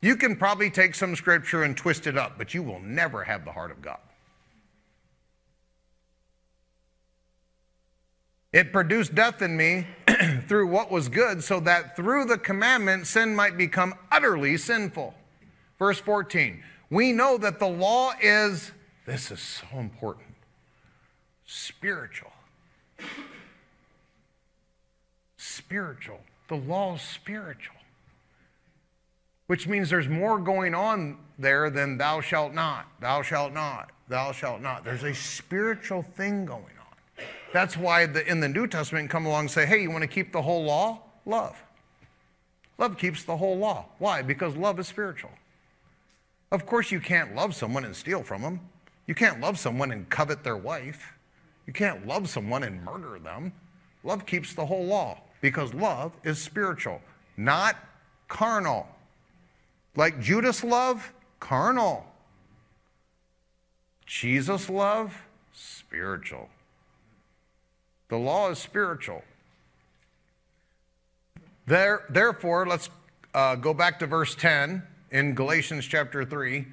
you can probably take some scripture and twist it up, but you will never have the heart of God. It produced death in me through what was good, so that through the commandment sin might become utterly sinful. Verse 14. We know that the law is, this is so important, spiritual spiritual. The law is spiritual, which means there's more going on there than thou shalt not, thou shalt not, thou shalt not. There's a spiritual thing going on. That's why the, in the New Testament come along and say, hey, you want to keep the whole law? Love. Love keeps the whole law. Why? Because love is spiritual. Of course, you can't love someone and steal from them. You can't love someone and covet their wife. You can't love someone and murder them. Love keeps the whole law because love is spiritual, not carnal. Like Judas' love, carnal. Jesus' love, spiritual. The law is spiritual. There, therefore, let's uh, go back to verse 10 in Galatians chapter 3.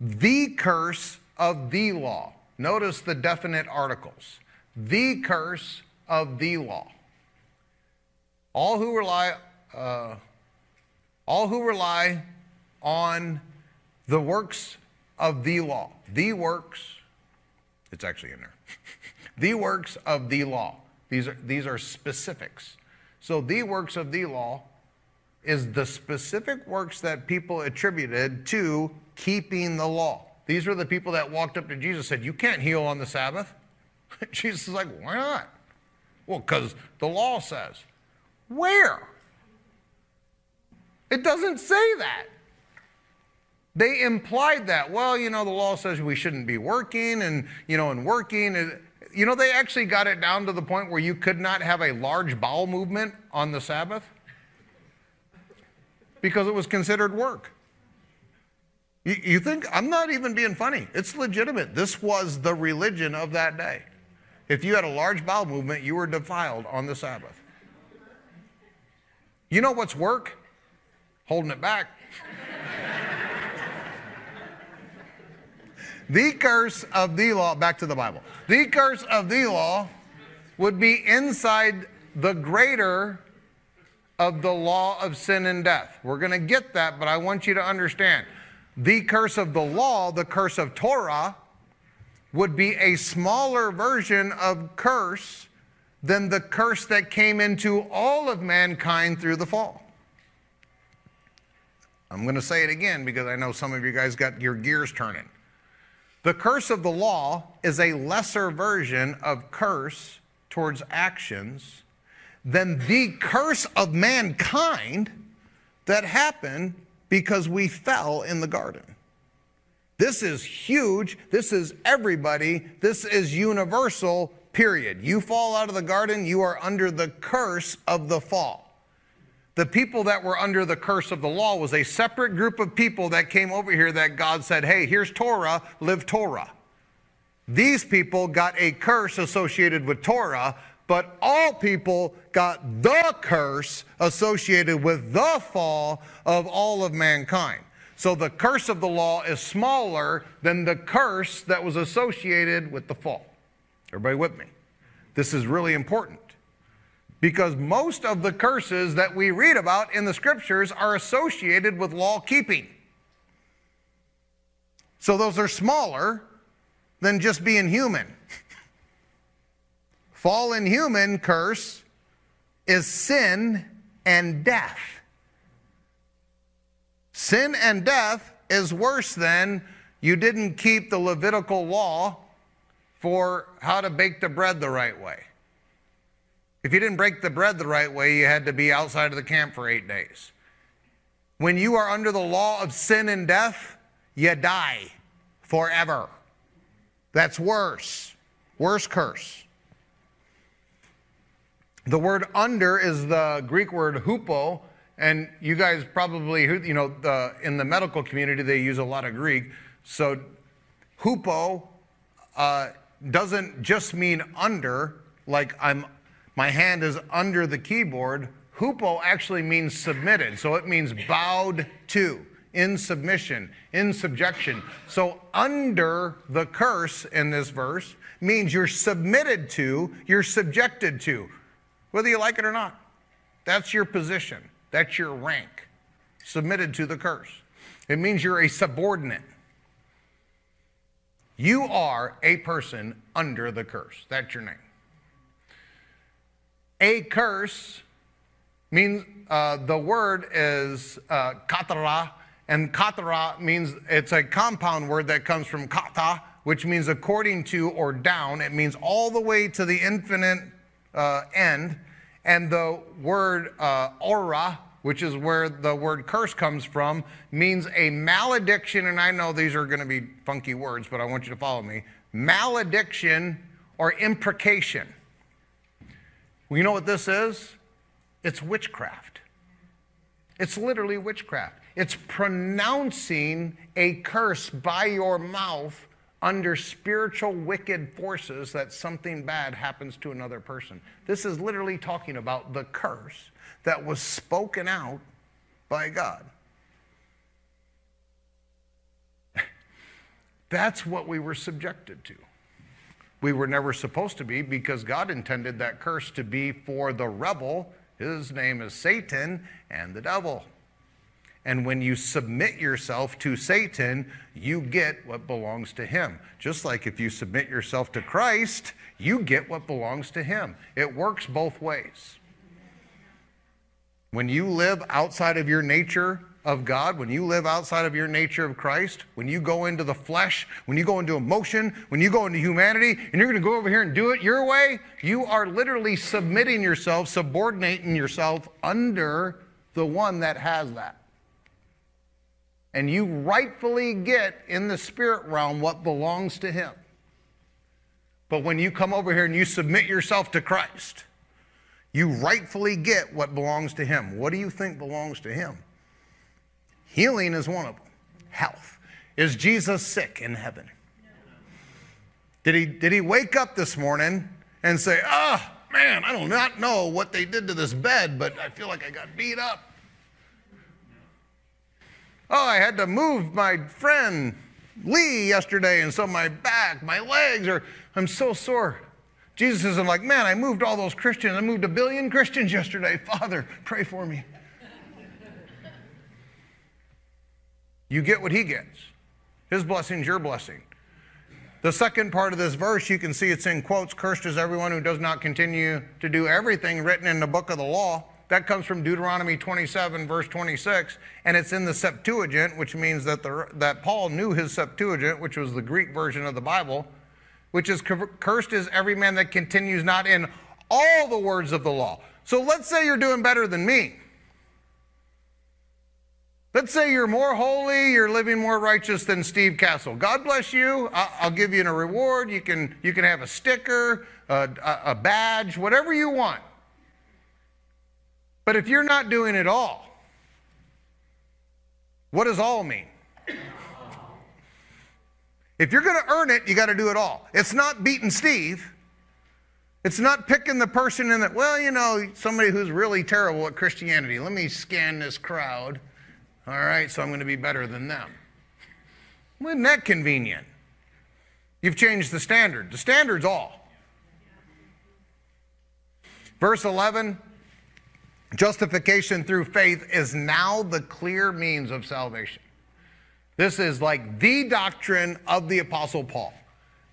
The curse of the law. Notice the definite articles. The curse of the law. All who rely, uh, all who rely on the works of the law, the works, it's actually in there, the works of the law. These are, these are specifics. So the works of the law is the specific works that people attributed to keeping the law. These were the people that walked up to Jesus said, You can't heal on the Sabbath. Jesus is like, Why not? Well, because the law says. Where? It doesn't say that. They implied that. Well, you know, the law says we shouldn't be working, and, you know, and working. You know, they actually got it down to the point where you could not have a large bowel movement on the Sabbath because it was considered work. You, you think, I'm not even being funny. It's legitimate. This was the religion of that day. If you had a large bowel movement, you were defiled on the Sabbath. You know what's work? Holding it back. the curse of the law, back to the Bible. The curse of the law would be inside the greater of the law of sin and death. We're going to get that, but I want you to understand the curse of the law, the curse of Torah, would be a smaller version of curse than the curse that came into all of mankind through the fall. I'm going to say it again because I know some of you guys got your gears turning. The curse of the law is a lesser version of curse towards actions than the curse of mankind that happened because we fell in the garden. This is huge. This is everybody. This is universal, period. You fall out of the garden, you are under the curse of the fall. The people that were under the curse of the law was a separate group of people that came over here that God said, hey, here's Torah, live Torah. These people got a curse associated with Torah, but all people got the curse associated with the fall of all of mankind. So the curse of the law is smaller than the curse that was associated with the fall. Everybody with me? This is really important because most of the curses that we read about in the scriptures are associated with law keeping. So those are smaller than just being human. Fallen human curse is sin and death. Sin and death is worse than you didn't keep the Levitical law for how to bake the bread the right way. If you didn't break the bread the right way, you had to be outside of the camp for eight days. When you are under the law of sin and death, you die forever. That's worse. Worse curse. The word under is the Greek word hupo, and you guys probably, you know, the, in the medical community, they use a lot of Greek. So hupo uh, doesn't just mean under, like I'm, my hand is under the keyboard. Hupo actually means submitted, so it means bowed to, in submission, in subjection. So under the curse in this verse means you're submitted to, you're subjected to whether you like it or not. That's your position, that's your rank, submitted to the curse. It means you're a subordinate. You are a person under the curse. That's your name. A curse means uh, the word is uh, katara, and katara means it's a compound word that comes from kata, which means according to or down. It means all the way to the infinite uh, end. And the word uh, ara, which is where the word curse comes from, means a malediction. And I know these are going to be funky words, but I want you to follow me. Malediction or imprecation. Well, you know what this is? It's witchcraft. It's literally witchcraft. It's pronouncing a curse by your mouth under spiritual wicked forces that something bad happens to another person. This is literally talking about the curse that was spoken out by God. That's what we were subjected to. We were never supposed to be because God intended that curse to be for the rebel. His name is Satan and the devil. And when you submit yourself to Satan, you get what belongs to him. Just like if you submit yourself to Christ, you get what belongs to him. It works both ways. When you live outside of your nature of God, when you live outside of your nature of Christ, when you go into the flesh, when you go into emotion, when you go into humanity, and you're going to go over here and do it your way, you are literally submitting yourself, subordinating yourself under the one that has that and you rightfully get in the spirit realm what belongs to Him. But when you come over here and you submit yourself to Christ, you rightfully get what belongs to Him. What do you think belongs to Him? Healing is one of them, health. Is Jesus sick in heaven? Did he, did he wake up this morning and say, oh, man, I do not know what they did to this bed, but I feel like I got beat up. Oh, I had to move my friend Lee yesterday, and so my back, my legs are, I'm so sore. Jesus isn't like, man, I moved all those Christians. I moved a billion Christians yesterday. Father, pray for me. you get what he gets. His blessing's your blessing. The second part of this verse, you can see it's in quotes Cursed is everyone who does not continue to do everything written in the book of the law. That comes from Deuteronomy 27, verse 26, and it's in the Septuagint, which means that, the, that Paul knew his Septuagint, which was the Greek version of the Bible, which is cursed is every man that continues not in all the words of the law. So let's say you're doing better than me. Let's say you're more holy, you're living more righteous than Steve Cassell. God bless you. I'll give you a reward. You can, you can have a sticker, a, a badge, whatever you want. But if you're not doing it all, what does all mean? If you're going to earn it, you got to do it all. It's not beating Steve. It's not picking the person in that, well, you know, somebody who's really terrible at Christianity. Let me scan this crowd. All right, so I'm going to be better than them. Isn't that convenient? You've changed the standard. The standard's all. Verse 11 Justification through faith is now the clear means of salvation. This is like the doctrine of the Apostle Paul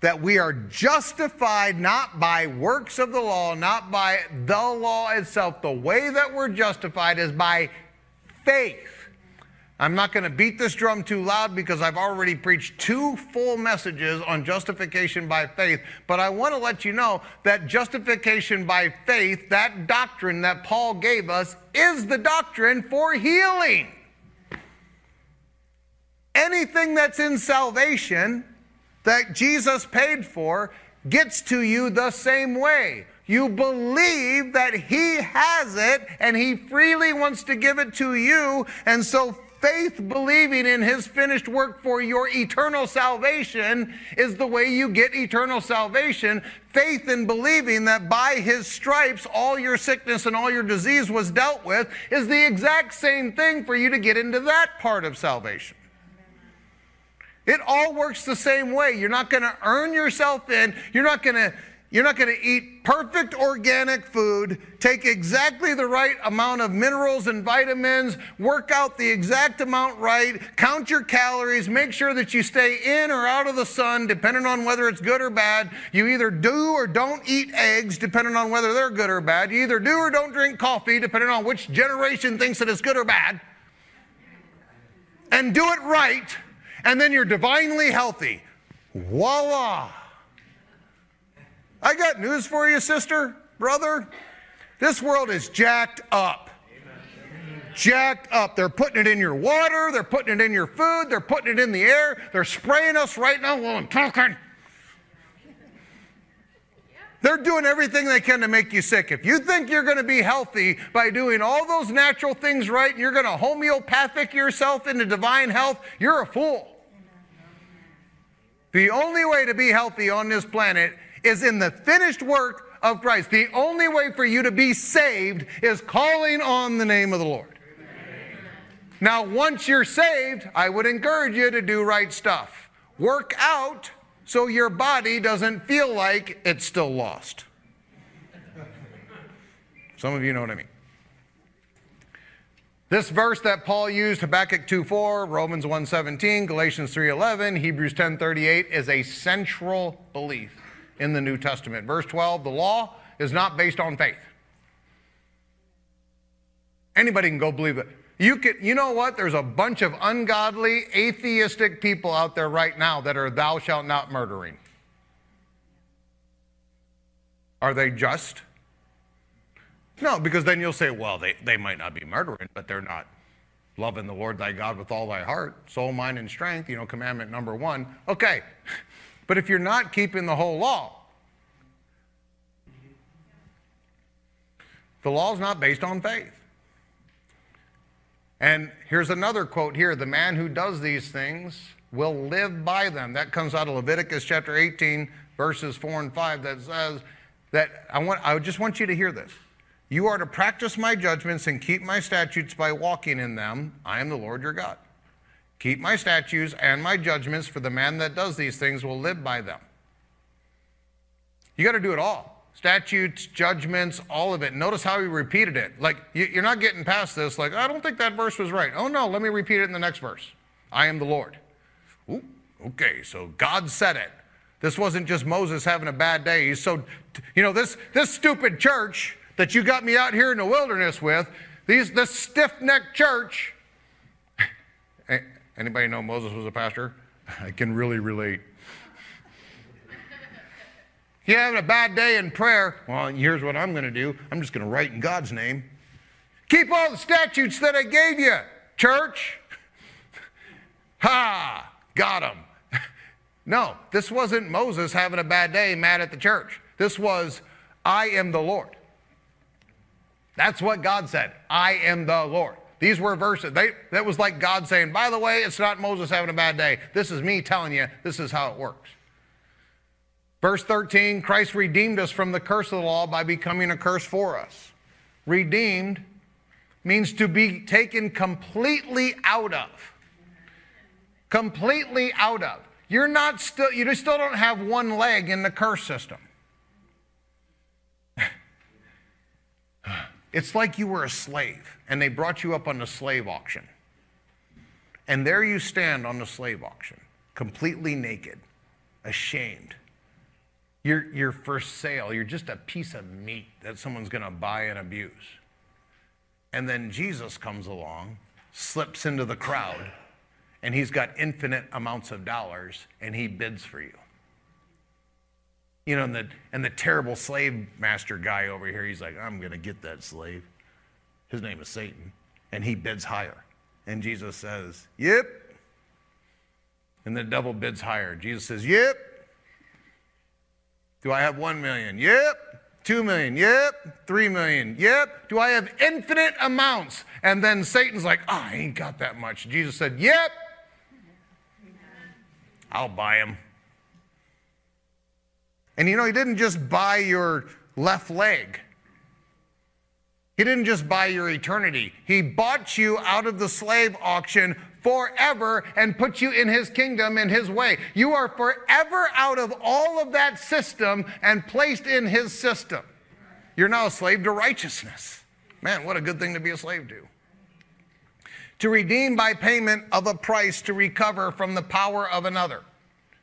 that we are justified not by works of the law, not by the law itself. The way that we're justified is by faith. I'm not going to beat this drum too loud because I've already preached two full messages on justification by faith. But I want to let you know that justification by faith, that doctrine that Paul gave us, is the doctrine for healing. Anything that's in salvation that Jesus paid for gets to you the same way. You believe that He has it and He freely wants to give it to you. And so faith believing in his finished work for your eternal salvation is the way you get eternal salvation. Faith in believing that by his stripes all your sickness and all your disease was dealt with is the exact same thing for you to get into that part of salvation. It all works the same way. You're not going to earn yourself in. You're not going to you're not going to eat perfect organic food, take exactly the right amount of minerals and vitamins, work out the exact amount right, count your calories, make sure that you stay in or out of the sun, depending on whether it's good or bad. You either do or don't eat eggs, depending on whether they're good or bad. You either do or don't drink coffee, depending on which generation thinks that it's good or bad. And do it right, and then you're divinely healthy. Voila! I got news for you, sister, brother. This world is jacked up. Amen. Jacked up. They're putting it in your water, they're putting it in your food, they're putting it in the air, they're spraying us right now while I'm talking. They're doing everything they can to make you sick. If you think you're going to be healthy by doing all those natural things right and you're going to homeopathic yourself into divine health, you're a fool. The only way to be healthy on this planet is in the finished work of Christ. The only way for you to be saved is calling on the name of the Lord. Now, once you're saved, I would encourage you to do right stuff. Work out so your body doesn't feel like it's still lost. Some of you know what I mean. This verse that Paul used, Habakkuk 2:4, Romans 1:17, Galatians 3:11, Hebrews 10:38 is a central belief in the New Testament. Verse 12 the law is not based on faith. Anybody can go believe it. You, can, you know what? There's a bunch of ungodly, atheistic people out there right now that are thou shalt not murdering. Are they just? No, because then you'll say, well, they, they might not be murdering, but they're not loving the Lord thy God with all thy heart, soul, mind, and strength, you know, commandment number one. Okay, but if you're not keeping the whole law, the law is not based on faith. And here's another quote here the man who does these things will live by them. That comes out of Leviticus chapter 18, verses 4 and 5, that says, that I want I just want you to hear this. You are to practice my judgments and keep my statutes by walking in them. I am the Lord your God. Keep my statutes and my judgments, for the man that does these things will live by them. You got to do it all statutes, judgments, all of it. Notice how he repeated it. Like, you're not getting past this. Like, I don't think that verse was right. Oh, no, let me repeat it in the next verse. I am the Lord. Ooh, okay, so God said it. This wasn't just Moses having a bad day. He's so, you know, this, this stupid church that you got me out here in the wilderness with, these, this stiff necked church. Anybody know Moses was a pastor? I can really relate. You having a bad day in prayer? Well, here's what I'm going to do I'm just going to write in God's name. Keep all the statutes that I gave you, church. Ha! Got him. No, this wasn't Moses having a bad day mad at the church. This was, I am the Lord. That's what God said. I am the Lord. These were verses. They, that was like God saying, by the way, it's not Moses having a bad day. This is me telling you, this is how it works. Verse 13 Christ redeemed us from the curse of the law by becoming a curse for us. Redeemed means to be taken completely out of. Completely out of. You're not still, you still don't have one leg in the curse system. It's like you were a slave and they brought you up on the slave auction. And there you stand on the slave auction, completely naked, ashamed you're for sale. You're just a piece of meat that someone's going to buy and abuse. And then Jesus comes along, slips into the crowd, and he's got infinite amounts of dollars, and he bids for you. You know, and the, and the terrible slave master guy over here, he's like, I'm going to get that slave. His name is Satan. And he bids higher. And Jesus says, Yep. And the devil bids higher. Jesus says, Yep. Do I have one million? Yep. Two million? Yep. Three million? Yep. Do I have infinite amounts? And then Satan's like, oh, I ain't got that much. Jesus said, Yep. I'll buy him. And you know, he didn't just buy your left leg. He didn't just buy your eternity. He bought you out of the slave auction forever and put you in his kingdom in his way. You are forever out of all of that system and placed in his system. You're now a slave to righteousness. Man, what a good thing to be a slave to. To redeem by payment of a price to recover from the power of another,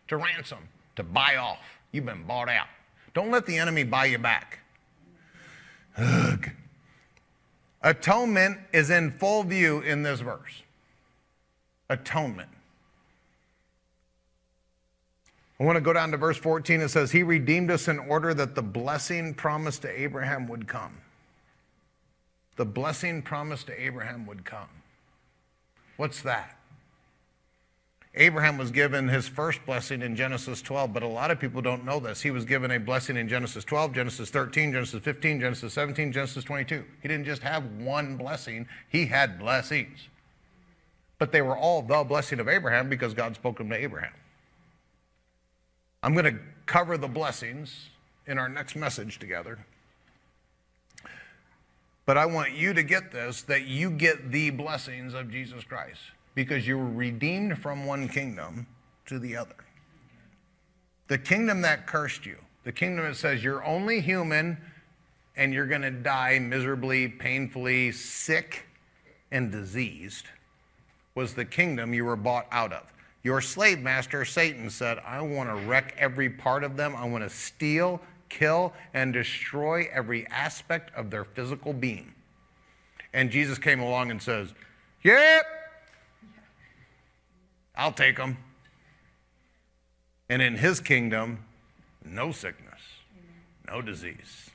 to ransom, to buy off. You've been bought out. Don't let the enemy buy you back. Ugh. Atonement is in full view in this verse atonement. I want to go down to verse 14. It says, He redeemed us in order that the blessing promised to Abraham would come. The blessing promised to Abraham would come. What's that? Abraham was given his first blessing in Genesis 12, but a lot of people don't know this. He was given a blessing in Genesis 12, Genesis 13, Genesis 15, Genesis 17, Genesis 22. He didn't just have one blessing, he had blessings. But they were all the blessing of Abraham because God spoke them to Abraham. I'm going to cover the blessings in our next message together. But I want you to get this that you get the blessings of Jesus Christ because you were redeemed from one kingdom to the other. The kingdom that cursed you, the kingdom that says you're only human and you're going to die miserably, painfully, sick, and diseased was the kingdom you were bought out of. Your slave master, Satan, said, I want to wreck every part of them. I want to steal, kill, and destroy every aspect of their physical being. And Jesus came along and says, Yep, I'll take them. And in his kingdom, no sickness, no disease,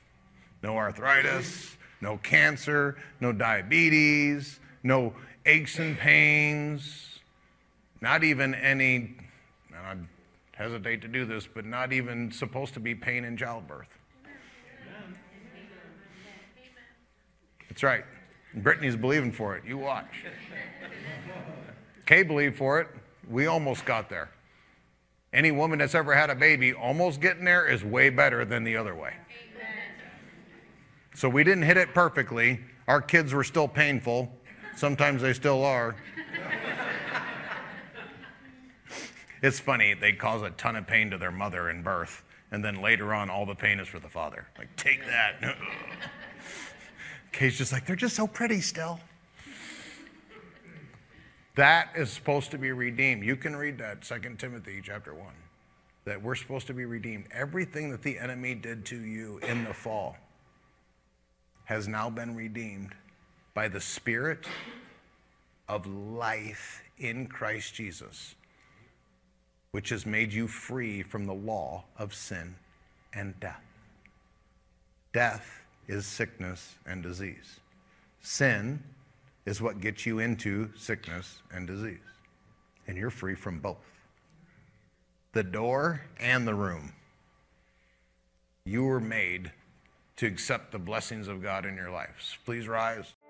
no arthritis, no cancer, no diabetes, no aches and pains, not even any, and I hesitate to do this, but not even supposed to be pain in childbirth. That's right. Brittany's believing for it. You watch. Kay believed for it. We almost got there. Any woman that's ever had a baby, almost getting there is way better than the other way. So we didn't hit it perfectly. Our kids were still painful. Sometimes they still are. it's funny, they cause a ton of pain to their mother in birth, and then later on, all the pain is for the father. Like, take that. Kay's just like, they're just so pretty still. That is supposed to be redeemed. You can read that, 2 Timothy chapter 1, that we're supposed to be redeemed. Everything that the enemy did to you in the fall has now been redeemed by the Spirit of life in Christ Jesus, which has made you free from the law of sin and death. Death is sickness and disease. Sin is what gets you into sickness and disease. And you're free from both the door and the room. You were made to accept the blessings of God in your lives. Please rise.